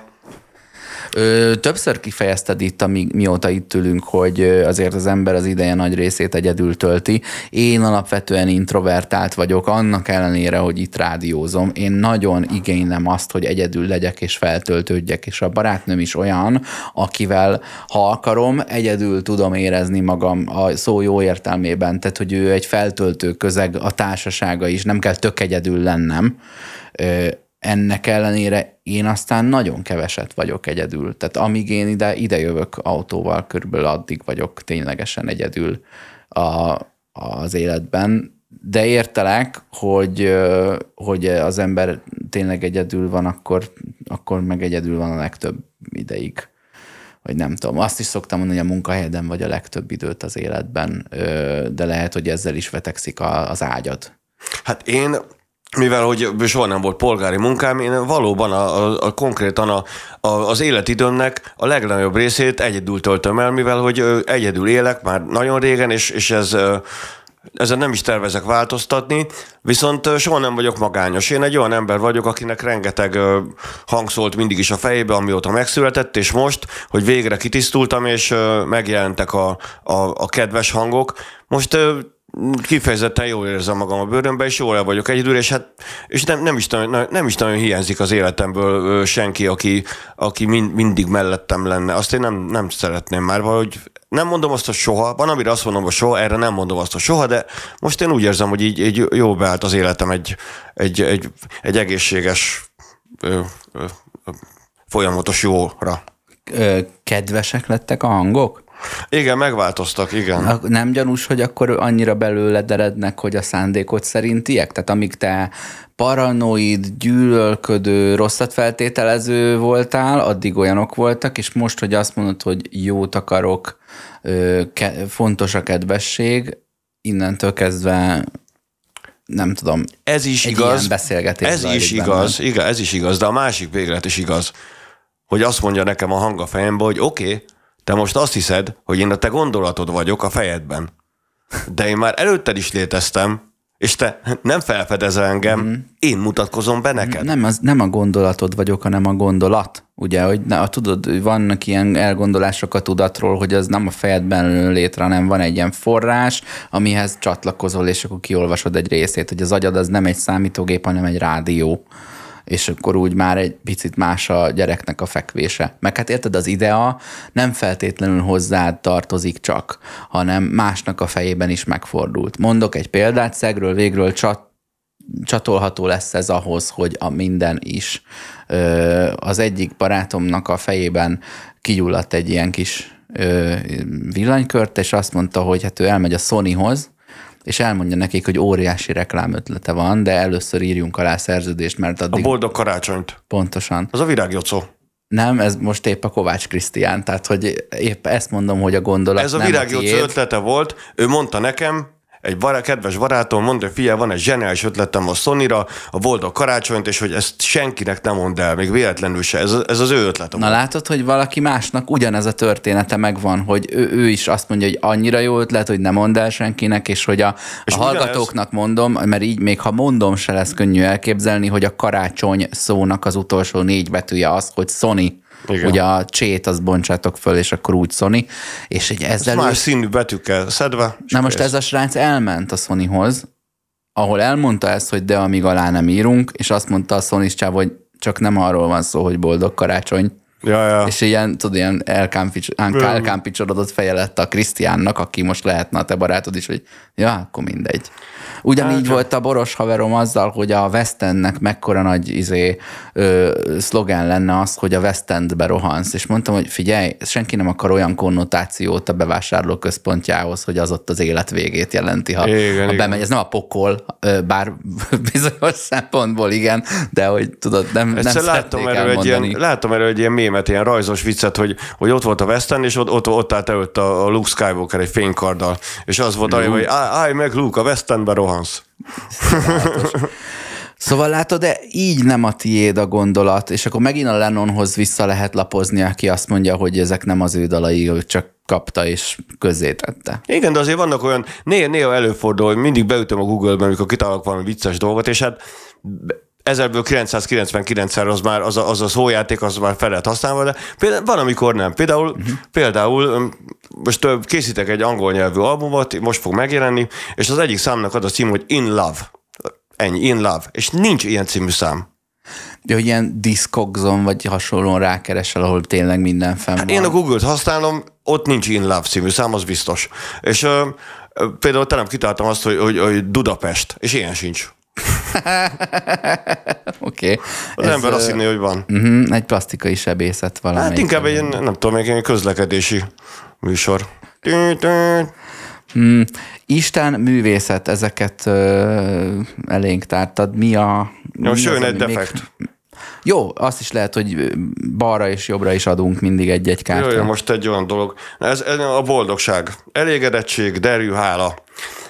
Ö, többször kifejezted itt, amíg, mióta itt ülünk, hogy azért az ember az ideje nagy részét egyedül tölti. Én alapvetően introvertált vagyok, annak ellenére, hogy itt rádiózom. Én nagyon igénylem azt, hogy egyedül legyek és feltöltődjek, és a barátnőm is olyan, akivel, ha akarom, egyedül tudom érezni magam a szó jó értelmében, tehát hogy ő egy feltöltő közeg, a társasága is, nem kell tök egyedül lennem ennek ellenére én aztán nagyon keveset vagyok egyedül. Tehát amíg én ide, ide jövök autóval, körülbelül addig vagyok ténylegesen egyedül a, az életben. De értelek, hogy, hogy az ember tényleg egyedül van, akkor, akkor meg egyedül van a legtöbb ideig. Vagy nem tudom. Azt is szoktam mondani, hogy a munkahelyeden vagy a legtöbb időt az életben, de lehet, hogy ezzel is vetekszik az ágyad.
Hát én mivel hogy soha nem volt polgári munkám, én valóban a, a, a konkrétan a, a, az életidőmnek a legnagyobb részét egyedül töltöm el, mivel hogy egyedül élek már nagyon régen, és, és ez ezen nem is tervezek változtatni, viszont soha nem vagyok magányos. Én egy olyan ember vagyok, akinek rengeteg hang szólt mindig is a fejébe, amióta megszületett, és most, hogy végre kitisztultam, és megjelentek a, a, a kedves hangok, most kifejezetten jól érzem magam a bőrömben, és jól el vagyok egyedül, és hát és nem, nem, is, nagyon, nem is nagyon hiányzik az életemből senki, aki, aki mind, mindig mellettem lenne. Azt én nem, nem szeretném már, vagy nem mondom azt, hogy soha, van, amire azt mondom, hogy soha, erre nem mondom azt, hogy soha, de most én úgy érzem, hogy így, így jó beállt az életem egy, egy, egy, egy egészséges, ö, ö, folyamatos jóra.
Kedvesek lettek a hangok?
Igen, megváltoztak, igen.
Nem gyanús, hogy akkor annyira belőle erednek, hogy a szándékot szerintiek? Tehát amíg te paranoid, gyűlölködő, rosszat feltételező voltál, addig olyanok voltak, és most, hogy azt mondod, hogy jót akarok, fontos a kedvesség, innentől kezdve nem tudom.
Ez is
egy
igaz.
beszélgetés
ez is igaz, igen, ez is igaz, de a másik véglet is igaz, hogy azt mondja nekem a hang a fejembe, hogy oké, okay, te most azt hiszed, hogy én a te gondolatod vagyok a fejedben. De én már előtted is léteztem, és te nem felfedezel engem, mm. én mutatkozom be neked.
Nem, az, nem a gondolatod vagyok, hanem a gondolat. Ugye, hogy na, tudod, vannak ilyen elgondolások a tudatról, hogy az nem a fejedben jön létre, hanem van egy ilyen forrás, amihez csatlakozol, és akkor kiolvasod egy részét, hogy az agyad az nem egy számítógép, hanem egy rádió és akkor úgy már egy picit más a gyereknek a fekvése. Meg hát érted, az idea nem feltétlenül hozzád tartozik csak, hanem másnak a fejében is megfordult. Mondok egy példát, szegről végről csat, csatolható lesz ez ahhoz, hogy a minden is. Az egyik barátomnak a fejében kigyulladt egy ilyen kis villanykört, és azt mondta, hogy hát ő elmegy a Sonyhoz, és elmondja nekik, hogy óriási reklámötlete van, de először írjunk alá szerződést, mert addig...
A boldog karácsonyt.
Pontosan.
Az a virágjocó.
Nem, ez most épp a Kovács Krisztián, tehát hogy épp ezt mondom, hogy a gondolat
Ez a virágjocó ötlete volt, ő mondta nekem, egy bará, kedves barátom mondta, hogy fia, van egy zseniális ötletem a sony a boldog karácsonyt, és hogy ezt senkinek nem mond el, még véletlenül se. Ez, ez az ő ötletem.
Na látod, hogy valaki másnak ugyanez a története megvan, hogy ő, ő is azt mondja, hogy annyira jó ötlet, hogy nem mond el senkinek, és hogy a, és a hallgatóknak ez... mondom, mert így még ha mondom, se lesz könnyű elképzelni, hogy a karácsony szónak az utolsó négy betűje az, hogy Sony. Igen. Ugye a csét az bontsátok föl, és akkor úgy Sony. És egy ezzel...
Ez más színű betűkkel szedve.
Na most ez a srác elment a Sonyhoz, ahol elmondta ezt, hogy de amíg alá nem írunk, és azt mondta a Sony csáv, hogy csak nem arról van szó, hogy boldog karácsony.
Ja, ja.
És ilyen, tudod, ilyen elkámpicsorodott feje lett a Krisztiánnak, aki most lehetne a te barátod is, hogy ja, akkor mindegy. Ugyanígy hát, volt a boros haverom azzal, hogy a West Endnek mekkora nagy izé, ö, szlogán lenne az, hogy a West Endbe rohansz. És mondtam, hogy figyelj, senki nem akar olyan konnotációt a bevásárló központjához, hogy az ott az élet végét jelenti, ha, igen, ha bemegy. Ez nem a pokol, bár <laughs> bizonyos szempontból igen, de hogy tudod, nem, nem
láttam erről, egy ilyen, láttam erről egy ilyen mémet, ilyen rajzos viccet, hogy, hogy ott volt a West End, és ott, ott, ott állt előtt a Luke Skywalker egy fénykarddal, és az volt, hogy állj meg Luke, a West Endbe rohan rohansz. <laughs>
Szóval látod, de így nem a tiéd a gondolat, és akkor megint a Lennonhoz vissza lehet lapozni, aki azt mondja, hogy ezek nem az ő dalai, ő csak kapta és közzétette.
Igen, de azért vannak olyan, néha, néha előfordul, hogy mindig beütöm a Google-ben, amikor kitalálok valami vicces dolgot, és hát ezerből 999-szer az már az a, az a szójáték, az már fel lehet használva, de például van, amikor nem. Például, uh-huh. például most készítek egy angol nyelvű albumot, most fog megjelenni, és az egyik számnak az a cím, hogy In Love. Ennyi, In Love. És nincs ilyen című szám.
De hogy ilyen Discogzon vagy hasonlóan rákeresel, ahol tényleg minden fenn hát
van. Én a Google-t használom, ott nincs In Love című szám, az biztos. És uh, például nem kitaláltam azt, hogy, hogy, hogy Budapest, és ilyen sincs. <laughs>
Oké. okay.
Az Ez, ember azt hinné, hogy van.
Uh-huh, egy plastikai sebészet valami.
Hát inkább egy, nem tudom, egy közlekedési műsor.
Hmm. Isten, művészet, ezeket ö, elénk tártad. Mi a...
Jó, sőn egy defekt. Még...
Jó, azt is lehet, hogy balra és jobbra is adunk mindig egy-egy kártyát.
Jó, jó, most egy olyan dolog. Ez, ez a boldogság. Elégedettség, derű, hála.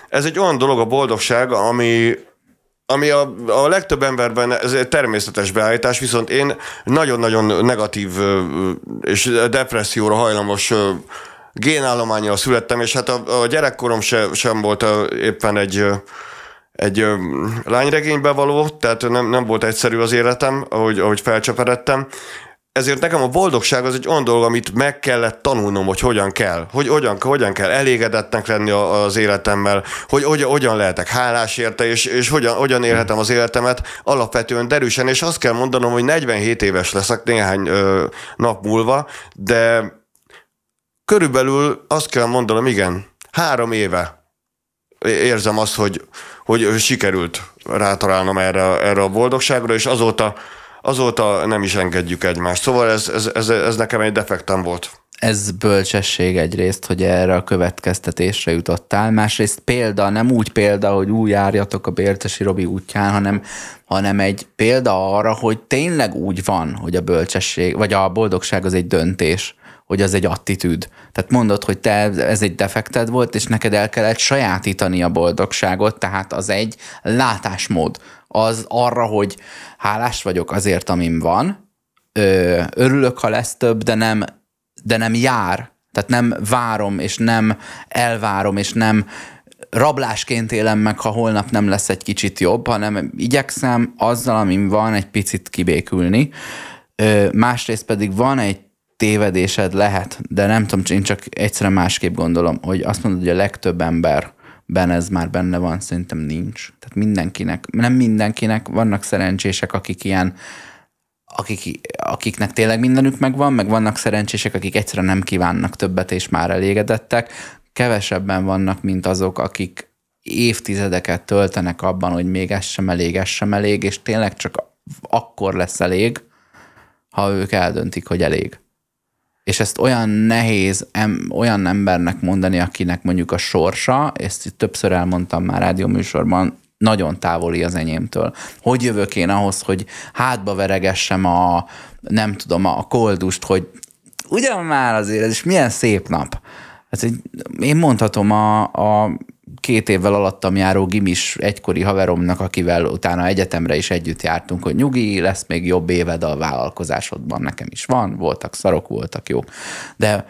Ez egy olyan dolog a boldogság, ami ami a, a legtöbb emberben ez egy természetes beállítás, viszont én nagyon-nagyon negatív és depresszióra hajlamos génállományjal születtem, és hát a, a gyerekkorom se, sem volt éppen egy egy lányregénybe való, tehát nem, nem volt egyszerű az életem, ahogy, ahogy felcseperedtem, ezért nekem a boldogság az egy olyan dolog, amit meg kellett tanulnom, hogy hogyan kell, hogy hogyan, hogyan kell elégedettnek lenni az életemmel, hogy hogyan, hogyan lehetek hálás érte, és, és hogyan, hogyan élhetem az életemet alapvetően derűsen, és azt kell mondanom, hogy 47 éves leszek néhány ö, nap múlva, de körülbelül azt kell mondanom, igen, három éve érzem azt, hogy, hogy sikerült rátalálnom erre, erre a boldogságra, és azóta azóta nem is engedjük egymást. Szóval ez, ez, ez, ez nekem egy defektem volt.
Ez bölcsesség egyrészt, hogy erre a következtetésre jutottál. Másrészt példa, nem úgy példa, hogy úgy járjatok a Bércesi Robi útján, hanem, hanem egy példa arra, hogy tényleg úgy van, hogy a bölcsesség, vagy a boldogság az egy döntés hogy az egy attitűd. Tehát mondod, hogy te ez egy defekted volt, és neked el kellett sajátítani a boldogságot, tehát az egy látásmód. Az arra, hogy hálás vagyok azért, amim van, ö, örülök, ha lesz több, de nem, de nem jár. Tehát nem várom, és nem elvárom, és nem rablásként élem meg, ha holnap nem lesz egy kicsit jobb, hanem igyekszem azzal, amim van, egy picit kibékülni. Ö, másrészt pedig van egy tévedésed lehet, de nem tudom, én csak egyszerűen másképp gondolom, hogy azt mondod, hogy a legtöbb emberben ez már benne van, szerintem nincs. Tehát mindenkinek, nem mindenkinek, vannak szerencsések, akik ilyen, akik, akiknek tényleg mindenük megvan, meg vannak szerencsések, akik egyszerűen nem kívánnak többet, és már elégedettek. Kevesebben vannak, mint azok, akik évtizedeket töltenek abban, hogy még ez sem elég, ez sem elég, és tényleg csak akkor lesz elég, ha ők eldöntik, hogy elég és ezt olyan nehéz em, olyan embernek mondani, akinek mondjuk a sorsa, ezt többször elmondtam már rádióműsorban, nagyon távoli az enyémtől. Hogy jövök én ahhoz, hogy hátba veregessem a, nem tudom, a koldust, hogy ugyan már azért, ez is milyen szép nap. Hát, én mondhatom a, a két évvel alattam járó gimis egykori haveromnak, akivel utána egyetemre is együtt jártunk, hogy nyugi, lesz még jobb éved a vállalkozásodban, nekem is van, voltak szarok, voltak jók. De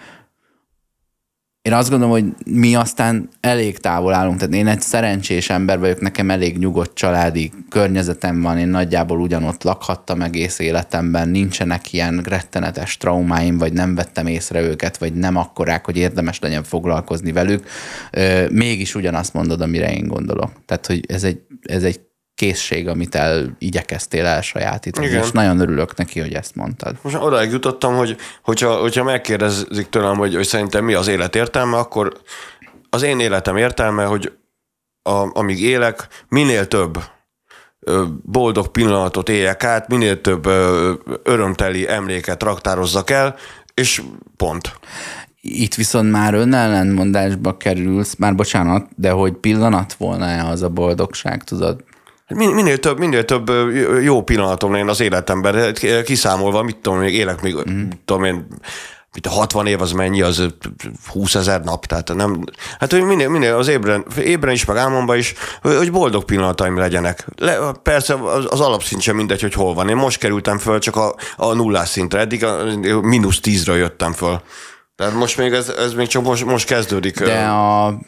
én azt gondolom, hogy mi aztán elég távol állunk, tehát én egy szerencsés ember vagyok, nekem elég nyugodt családi környezetem van, én nagyjából ugyanott lakhattam egész életemben, nincsenek ilyen rettenetes traumáim, vagy nem vettem észre őket, vagy nem akkorák, hogy érdemes legyen foglalkozni velük. Mégis ugyanazt mondod, amire én gondolok. Tehát, hogy ez egy, ez egy készség, amit el igyekeztél elsajátítani, Igen. és nagyon örülök neki, hogy ezt mondtad.
Most odaig jutottam, hogy hogyha, hogyha megkérdezik tőlem, hogy, hogy szerintem mi az élet értelme, akkor az én életem értelme, hogy a, amíg élek, minél több boldog pillanatot éljek át, minél több örömteli emléket raktározzak el, és pont.
Itt viszont már önellenmondásba kerülsz, már bocsánat, de hogy pillanat volna-e az a boldogság, tudod?
Minél több, minél több jó pillanatom legyen az életemben, kiszámolva, mit tudom, még élek még, mm. tudom én, mit a 60 év az mennyi, az 20 ezer nap, tehát nem, hát hogy minél, minél az ébren, ébren is, meg álmomban is, hogy boldog pillanataim legyenek. Le, persze az, az alapszint sem mindegy, hogy hol van. Én most kerültem föl csak a, a nullás szintre, eddig a mínusz tízre jöttem föl. Tehát most még ez, ez még csak most, most kezdődik.
De a,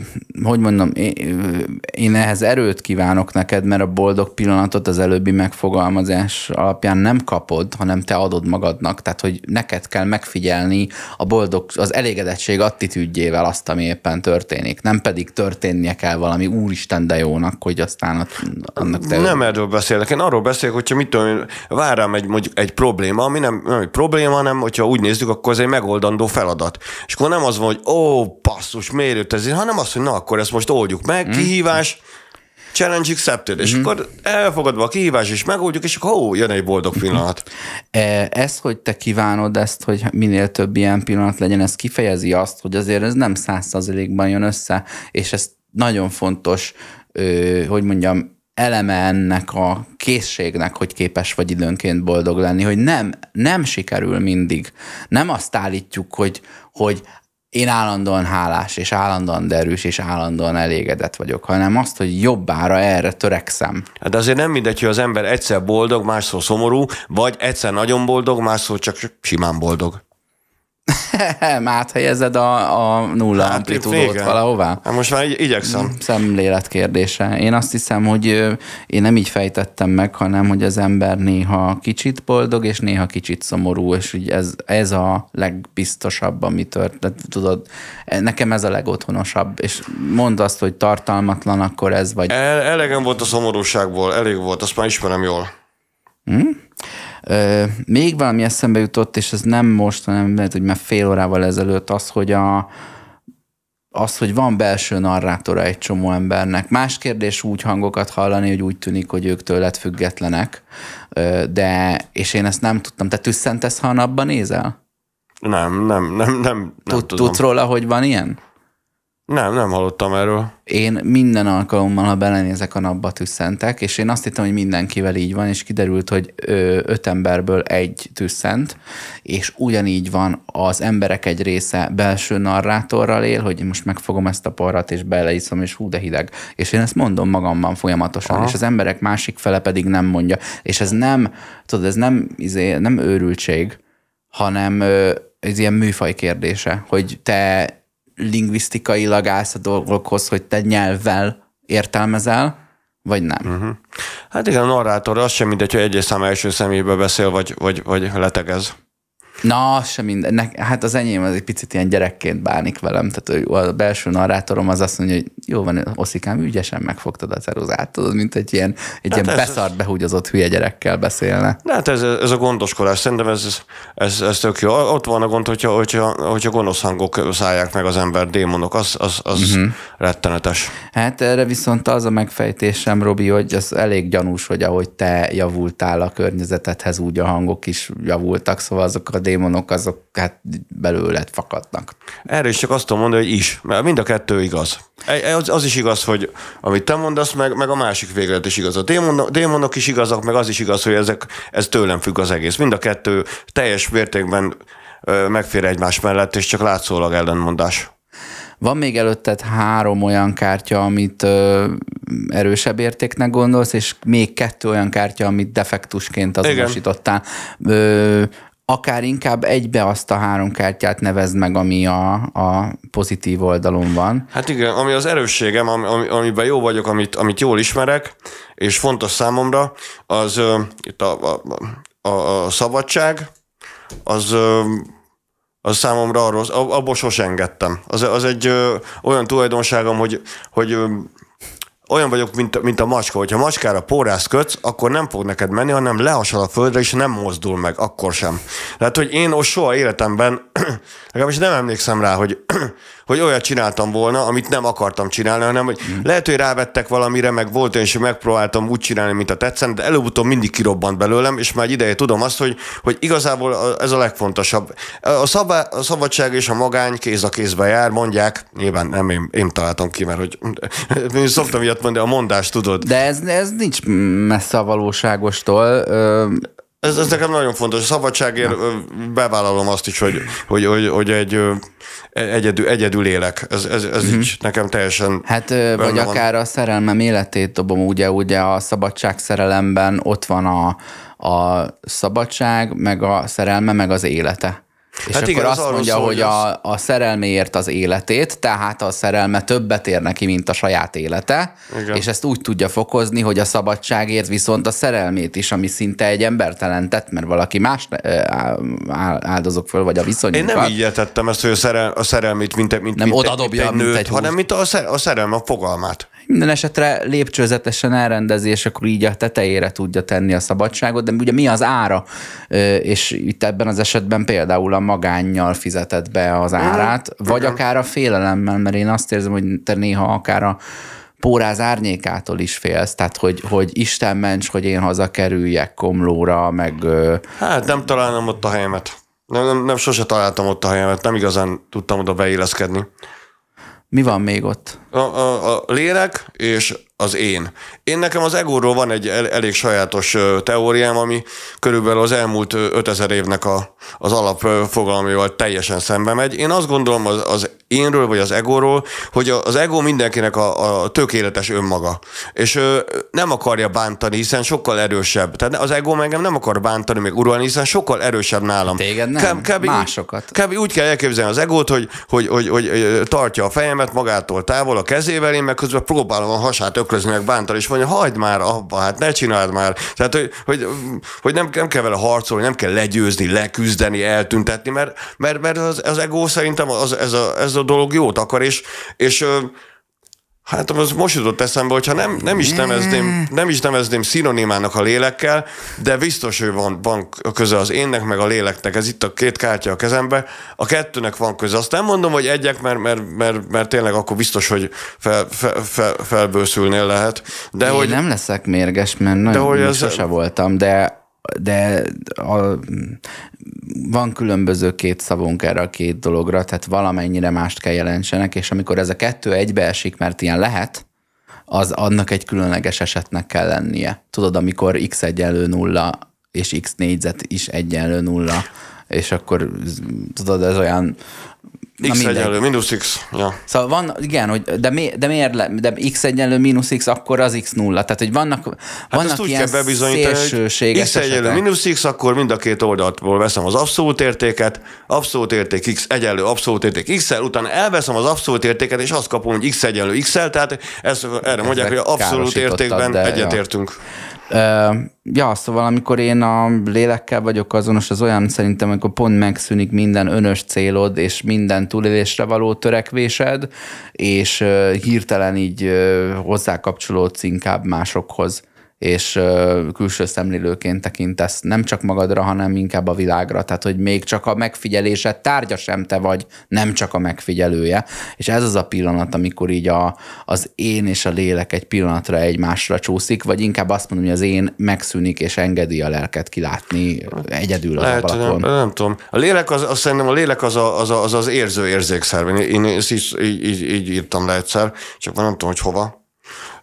hogy mondom, én, én ehhez erőt kívánok neked, mert a boldog pillanatot az előbbi megfogalmazás alapján nem kapod, hanem te adod magadnak. Tehát, hogy neked kell megfigyelni a boldog, az elégedettség attitűdjével azt, ami éppen történik. Nem pedig történnie kell valami úristen de jónak, hogy aztán annak te...
Nem erről beszélek, én arról beszélek, hogyha mit tudom, vár rám egy, mondjuk egy probléma, ami nem, nem egy probléma, hanem hogyha úgy nézzük, akkor ez egy megoldandó feladat. És akkor nem az van, hogy ó, passzus, miért jött ez, hanem az, hogy na, akkor ezt most oldjuk meg, mm. kihívás, challenge accepted, és mm. akkor elfogadva a kihívás, és megoldjuk, és akkor ó, jön egy boldog pillanat. <laughs>
E, ez, hogy te kívánod ezt, hogy minél több ilyen pillanat legyen, ez kifejezi azt, hogy azért ez nem százszerzelékban jön össze, és ez nagyon fontos, hogy mondjam, eleme ennek a készségnek, hogy képes vagy időnként boldog lenni, hogy nem, nem sikerül mindig. Nem azt állítjuk, hogy, hogy én állandóan hálás, és állandóan derűs, és állandóan elégedett vagyok, hanem azt, hogy jobbára erre törekszem.
Hát de azért nem mindegy, hogy az ember egyszer boldog, másszor szomorú, vagy egyszer nagyon boldog, másszor csak simán boldog. <laughs>
Áthelyezed a, a nulla hát, amplitúdót valahová?
Hát most már igyekszem. Mm,
szemlélet kérdése. Én azt hiszem, hogy én nem így fejtettem meg, hanem hogy az ember néha kicsit boldog, és néha kicsit szomorú, és úgy ez, ez a legbiztosabb, ami történt. Tudod, nekem ez a legotthonosabb, és mondd azt, hogy tartalmatlan, akkor ez vagy...
El, elegem volt a szomorúságból, elég volt, azt már ismerem jól. Hmm?
Még valami eszembe jutott, és ez nem most, hanem lehet, hogy már fél órával ezelőtt az, hogy a, az, hogy van belső narrátora egy csomó embernek. Más kérdés úgy hangokat hallani, hogy úgy tűnik, hogy ők tőled függetlenek, de, és én ezt nem tudtam. Te tüsszentesz, ha a napban nézel?
Nem, nem, nem, nem, nem
Tud, tudom. Tudsz róla, hogy van ilyen?
Nem, nem hallottam erről.
Én minden alkalommal, ha belenézek a napba tüsszentek, és én azt hittem, hogy mindenkivel így van, és kiderült, hogy öt emberből egy tüsszent, és ugyanígy van, az emberek egy része belső narrátorral él, hogy most megfogom ezt a porrat, és beleiszom, és hú, de hideg. És én ezt mondom magamban folyamatosan, Aha. és az emberek másik fele pedig nem mondja. És ez nem, tudod, ez nem, izé, nem őrültség, hanem ez ilyen műfaj kérdése, hogy te lingvisztikailag állsz a dolgokhoz, hogy te nyelvvel értelmezel, vagy nem. Uh-huh.
Hát igen, a narrátor az sem mindegy, hogy egyes szám első személybe beszél, vagy, vagy, vagy letegez.
Na, sem minden. Hát az enyém az egy picit ilyen gyerekként bánik velem. Tehát a belső narrátorom az azt mondja, hogy jó van, Oszikám, ügyesen megfogtad a ceruzát, tudod, mint egy ilyen, egy hát ilyen ez, beszart, behúgyozott hülye gyerekkel beszélne.
De hát ez, ez a gondoskodás, szerintem ez, ez, ez tök jó. Ott van a gond, hogyha, hogyha, hogyha gonosz hangok szállják meg az ember, démonok, az, az, az uh-huh. rettenetes.
Hát erre viszont az a megfejtésem, Robi, hogy az elég gyanús, hogy ahogy te javultál a környezetedhez, úgy a hangok is javultak, szóval azok a démonok azok hát belőled fakadnak.
Erre is csak azt tudom mondani, hogy is, mert mind a kettő igaz. Az, az is igaz, hogy amit te mondasz, meg, meg a másik véglet is igaz. A démonok, démonok is igazak, meg az is igaz, hogy ezek, ez tőlem függ az egész. Mind a kettő teljes mértékben megfér egymás mellett, és csak látszólag ellenmondás.
Van még előtted három olyan kártya, amit ö, erősebb értéknek gondolsz, és még kettő olyan kártya, amit defektusként azonosítottál. Ö, akár inkább egybe azt a három kártyát nevezd meg, ami a, a pozitív oldalon van.
Hát igen, ami az erősségem, ami, amiben jó vagyok, amit, amit jól ismerek, és fontos számomra, az uh, itt a, a, a, a szabadság, az uh, az számomra arról, abból sosem engedtem. Az, az egy ö, olyan tulajdonságom, hogy, hogy olyan vagyok, mint, mint a macska, hogyha macskára pórász kötsz, akkor nem fog neked menni, hanem lehasal a földre, és nem mozdul meg, akkor sem. Tehát, hogy én ott soha életemben, <clears throat> legalábbis nem emlékszem rá, hogy hogy olyat csináltam volna, amit nem akartam csinálni, hanem hogy mm. lehet, hogy rávettek valamire, meg volt olyan, és megpróbáltam úgy csinálni, mint a tetszene, de előbb-utóbb mindig kirobbant belőlem, és már egy ideje tudom azt, hogy, hogy igazából ez a legfontosabb. A, szabá, a szabadság és a magány kéz a kézbe jár, mondják, nyilván nem én, én találtam ki, mert hogy <laughs> én szoktam ilyet mondani, a mondást tudod.
De ez, ez nincs messze a valóságostól. Ö...
Ez, ez nekem nagyon fontos. A szabadságért Na. bevállalom azt is, hogy, hogy, hogy, hogy egy egyedül, egyedül élek. Ez, ez, ez uh-huh. így nekem teljesen...
Hát vagy van. akár a szerelmem életét dobom, ugye, ugye a szabadság szerelemben ott van a, a szabadság, meg a szerelme, meg az élete. És
Hát
akkor
igen, az
azt mondja,
szól,
hogy a, a szerelméért az életét, tehát a szerelme többet ér neki, mint a saját élete,
Igen.
és ezt úgy tudja fokozni, hogy a szabadságért viszont a szerelmét is, ami szinte egy embertelen tett, mert valaki más á- áldozok föl, vagy a
Én
viszonyunkat.
nem így értettem ezt, hogy a, szerel, a szerelmét, mint, mint,
Nem
mint,
odadobja,
mint egy
mint
nőt,
egy hús.
hanem mint a, szer, a szerelme a fogalmát.
Minden esetre lépcsőzetesen elrendezi, és akkor így a tetejére tudja tenni a szabadságot, de ugye mi az ára? És itt ebben az esetben például a magánnyal fizetett be az árát, vagy akár a félelemmel, mert én azt érzem, hogy te néha akár a póráz árnyékától is félsz, tehát hogy, hogy Isten ments, hogy én hazakerüljek Komlóra, meg
Hát nem találom ott a helyemet. Nem, nem, nem sose találtam ott a helyemet, nem igazán tudtam oda beilleszkedni.
Mi van még ott?
A, a, a lélek és az én. Én nekem az egóról van egy el, elég sajátos teóriám, ami körülbelül az elmúlt ö, 5000 évnek a, az alapfogalmával teljesen szembe megy. Én azt gondolom az, az énről, vagy az egóról, hogy az ego mindenkinek a, a tökéletes önmaga. És ö, nem akarja bántani, hiszen sokkal erősebb. Tehát az ego engem nem akar bántani, még uralni, hiszen sokkal erősebb nálam.
Téged nem,
így-
másokat.
Kb. úgy kell elképzelni az egót, hogy, hogy, hogy, hogy ö, tartja a fejemet magától távol a kezével, én meg közben próbálom a hasát öklözni, meg bántani, és mondja, hagyd már abba, hát ne csináld már. Tehát, hogy, hogy, hogy nem, nem kell vele harcolni, nem kell legyőzni, leküzdeni, eltüntetni, mert, mert, mert az, az ego szerintem az, ez, a, ez a dolog jót akar, és, és Hát az most jutott eszembe, hogyha nem, nem, is nevezném, nem is nevezném szinonimának a lélekkel, de biztos, hogy van, van köze az énnek, meg a léleknek. Ez itt a két kártya a kezembe. A kettőnek van köze. Azt nem mondom, hogy egyek, mert, mert, mert, mert tényleg akkor biztos, hogy fel, fel, fel, felbőszülnél lehet. De
Én
hogy
nem leszek mérges, mert nagyon
hogy
még
ez-
sose voltam, de de a, van különböző két szavunk erre a két dologra, tehát valamennyire mást kell jelentsenek, és amikor ez a kettő egybeesik, mert ilyen lehet, az annak egy különleges esetnek kell lennie. Tudod, amikor x egyenlő nulla, és x négyzet is egyenlő nulla, és akkor tudod, ez olyan... na
X egyenlő, mínusz X. Ja.
Szóval van, igen, hogy de, mi, de miért le, de x egyenlő mínusz x, akkor az x nulla. Tehát, hogy vannak,
Hát
vannak ilyen szélsőséges
X egyenlő mínusz X, akkor mind a két oldaltból veszem az abszolút értéket, abszolút érték X egyenlő abszolút érték X-el, utána elveszem az abszolút értéket, és azt kapom, hogy X egyenlő X-el, tehát ezt, erre mondják, hogy abszolút értékben
de-
egyetértünk.
Ö, ja, szóval amikor én a lélekkel vagyok azonos, az olyan szerintem, amikor pont megszűnik minden önös célod, és minden túlélésre való törekvésed, és hirtelen így hozzákapcsolódsz inkább másokhoz és külső szemlélőként tekintesz nem csak magadra, hanem inkább a világra. Tehát, hogy még csak a megfigyelésed tárgya sem te vagy, nem csak a megfigyelője. És ez az a pillanat, amikor így a, az én és a lélek egy pillanatra egymásra csúszik, vagy inkább azt mondom, hogy az én megszűnik és engedi a lelket kilátni egyedül az
Lehet, nem,
ablakon.
nem tudom. A lélek, az, azt szerintem a lélek az a, az, a, az, az érző érzékszerv. Én, én ezt így, így, így, így írtam le egyszer, csak már nem tudom, hogy hova.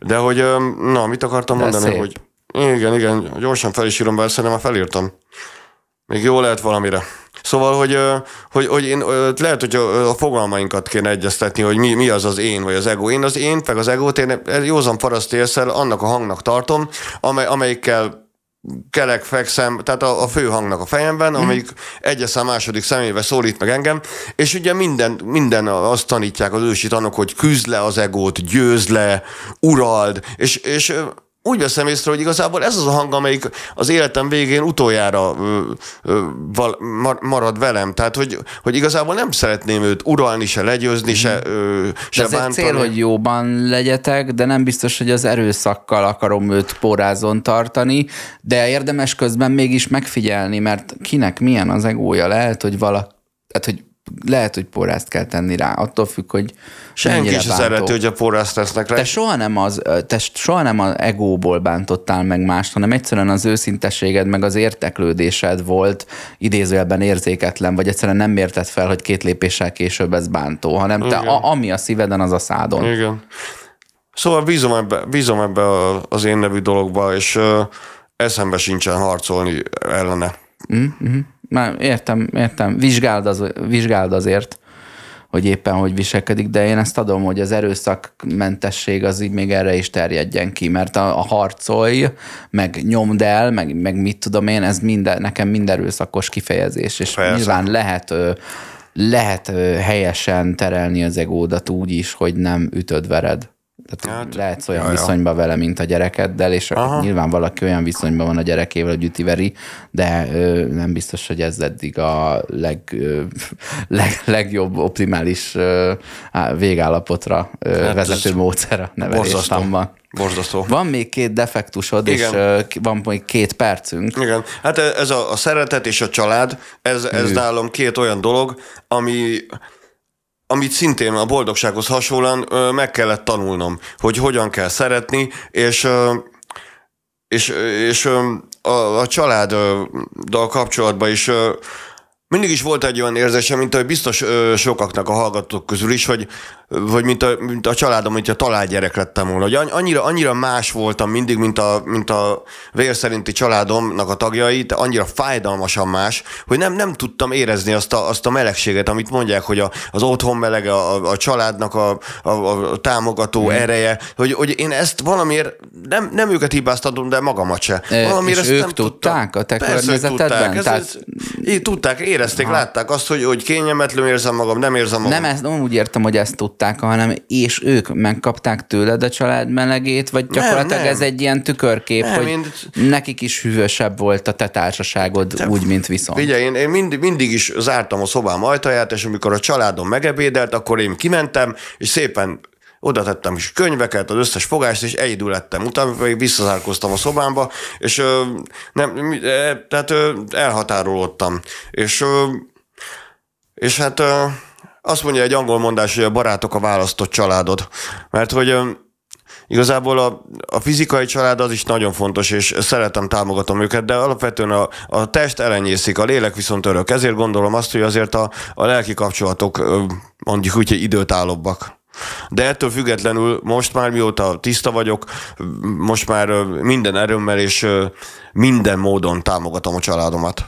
De hogy, na, mit akartam
De
mondani,
szép.
hogy igen, igen, gyorsan fel is írom, bár szerintem már felírtam. Még jó lehet valamire. Szóval, hogy, hogy, hogy én, lehet, hogy a, fogalmainkat kéne egyeztetni, hogy mi, mi az az én, vagy az ego. Én az én, meg az egót, én józan paraszt annak a hangnak tartom, amely, amelyikkel kelek, fekszem, tehát a, a fő hangnak a fejemben, amelyik egyes szám második személybe szólít meg engem, és ugye minden, minden azt tanítják az ősi tanok, hogy küzd le az egót, győzd le, urald, és, és úgy veszem észre, hogy igazából ez az a hang, amelyik az életem végén utoljára ö, ö, val, mar, marad velem. Tehát, hogy, hogy igazából nem szeretném őt uralni, se legyőzni, se, ö,
De
se
egy
bántani.
cél, hogy jóban legyetek, de nem biztos, hogy az erőszakkal akarom őt porázon tartani, de érdemes közben mégis megfigyelni, mert kinek milyen az egója. Lehet, hogy vala, tehát, hogy lehet, hogy porázt kell tenni rá, attól függ, hogy
Senki sem szereti, hogy a porrászt tesznek rá.
Te soha nem az, te soha nem az egóból bántottál meg mást, hanem egyszerűen az őszintességed, meg az érteklődésed volt idézőjelben érzéketlen, vagy egyszerűen nem érted fel, hogy két lépéssel később ez bántó, hanem te,
Igen.
a, ami a szíveden, az a szádon.
Igen. Szóval bízom ebbe, bízom ebbe az én nevű dologba, és eszembe sincsen harcolni ellene.
Már értem, értem. Vizsgáld, az, vizsgáld azért, hogy éppen hogy viselkedik, de én ezt adom, hogy az erőszakmentesség az így még erre is terjedjen ki, mert a, a harcolj, meg nyomd el, meg, meg mit tudom én, ez minden, nekem mind erőszakos kifejezés, és Persze. nyilván lehet lehet helyesen terelni az egódat úgy is, hogy nem ütöd, vered. Tehát hát, lehetsz olyan jaj, viszonyban vele, mint a gyerekeddel, és Aha. nyilván valaki olyan viszonyban van a gyerekével, hogy ütiveri, de ö, nem biztos, hogy ez eddig a leg, ö, <laughs> leg, legjobb, optimális ö, végállapotra ö, hát vezető módszer a neveléstamban.
Borzasztó.
Van még két defektusod, Igen. és uh, van még két percünk.
Igen, hát ez a, a szeretet és a család, ez, ez nálam két olyan dolog, ami amit szintén a boldogsághoz hasonlóan meg kellett tanulnom, hogy hogyan kell szeretni, és, és, és a, a családdal kapcsolatban is mindig is volt egy olyan érzésem, mint hogy biztos sokaknak a hallgatók közül is, hogy vagy mint a, mint a családom, mint a találgyerek lettem volna. Hogy annyira, annyira más voltam mindig, mint a, mint a vér szerinti családomnak a tagjai, de annyira fájdalmasan más, hogy nem, nem tudtam érezni azt a, azt a melegséget, amit mondják, hogy a, az otthon melege, a, a családnak a, a, a támogató mm. ereje, hogy, hogy én ezt valamiért, nem, nem őket hibáztatom, de magamat se.
Valamiért és ezt ők nem tudták a te környezetedben?
Tudták, Tehát... így tudták, érezték, ha. látták azt, hogy, hogy kényelmetlenül érzem magam, nem érzem magam.
Nem, ezt, nem úgy értem, hogy ezt tudták hanem és ők megkapták tőled a család melegét, vagy gyakorlatilag nem, nem. ez egy ilyen tükörkép, nem, hogy én... nekik is hűvösebb volt a te társaságod, Te, úgy, mint viszont.
Figyelj, én, én mindig, mindig is zártam a szobám ajtaját, és amikor a családom megebédelt, akkor én kimentem, és szépen oda tettem is könyveket, az összes fogást, és egyedül lettem. Utána pedig visszazárkoztam a szobámba, és ö, nem, tehát ö, elhatárolódtam. És, ö, és hát ö, azt mondja egy angol mondás, hogy a barátok a választott családod. Mert hogy igazából a, a fizikai család az is nagyon fontos, és szeretem, támogatom őket, de alapvetően a, a test elenyészik, a lélek viszont örök. Ezért gondolom azt, hogy azért a, a lelki kapcsolatok mondjuk úgy, hogy időtállóbbak. De ettől függetlenül most már mióta tiszta vagyok, most már minden erőmmel és minden módon támogatom a családomat.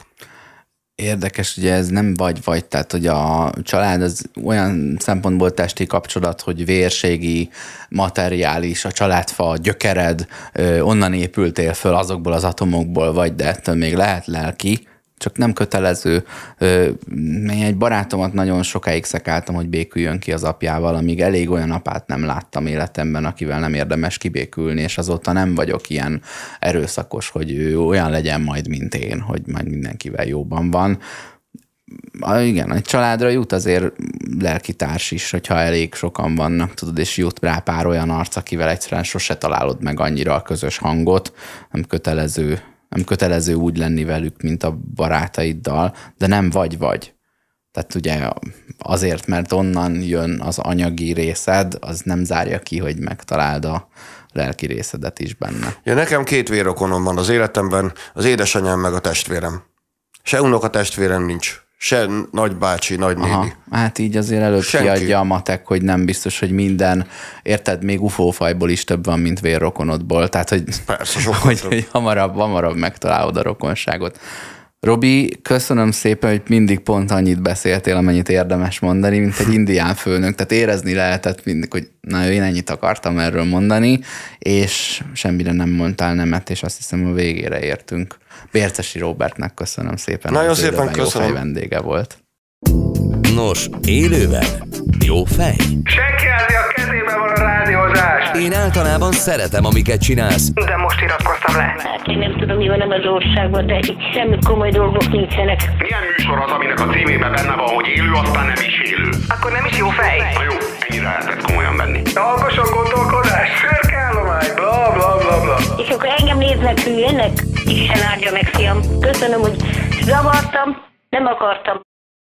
Érdekes, ugye ez nem vagy-vagy, tehát hogy a család az olyan szempontból testi kapcsolat, hogy vérségi, materiális, a családfa, gyökered, onnan épültél föl azokból az atomokból vagy, de ettől még lehet lelki, csak nem kötelező. Én egy barátomat nagyon sokáig szekáltam, hogy béküljön ki az apjával, amíg elég olyan apát nem láttam életemben, akivel nem érdemes kibékülni, és azóta nem vagyok ilyen erőszakos, hogy ő olyan legyen majd, mint én, hogy majd mindenkivel jóban van. Igen, egy családra jut azért lelki társ is, hogyha elég sokan vannak, tudod, és jut rá pár olyan arc, akivel egyszerűen sose találod meg annyira a közös hangot, nem kötelező nem kötelező úgy lenni velük, mint a barátaiddal, de nem vagy-vagy. Tehát ugye azért, mert onnan jön az anyagi részed, az nem zárja ki, hogy megtaláld a lelki részedet is benne.
Ja, nekem két vérokonom van az életemben, az édesanyám meg a testvérem. Se unoka testvérem nincs se nagybácsi, nagynéni. Aha,
hát így azért előbb Senki. kiadja a matek, hogy nem biztos, hogy minden, érted, még ufófajból is több van, mint vérrokonodból, tehát hogy,
Persze,
hogy, hogy hamarabb, hamarabb megtalálod a rokonságot. Robi, köszönöm szépen, hogy mindig pont annyit beszéltél, amennyit érdemes mondani, mint egy indián főnök, tehát érezni lehetett mindig, hogy na én ennyit akartam erről mondani, és semmire nem mondtál nemet, és azt hiszem a végére értünk. Bércesi Robertnek köszönöm szépen.
Nagyon szépen köszönöm.
Jó vendége volt.
Nos, élőben jó fej?
Senki a
Én általában szeretem, amiket csinálsz.
De most iratkoztam le.
Hát én nem tudom, mi van az országban, de itt semmi komoly dolgok nincsenek.
Milyen műsor az, aminek a címében benne van, hogy élő, aztán nem is élő? Akkor nem is jó fej. Na jó, ennyire lehetett komolyan venni. Alkosan gondolkodás, szürkeállomány, bla bla bla bla.
És akkor engem néznek hülyének? Isten áldja meg, fiam. Köszönöm, hogy zavartam, nem akartam.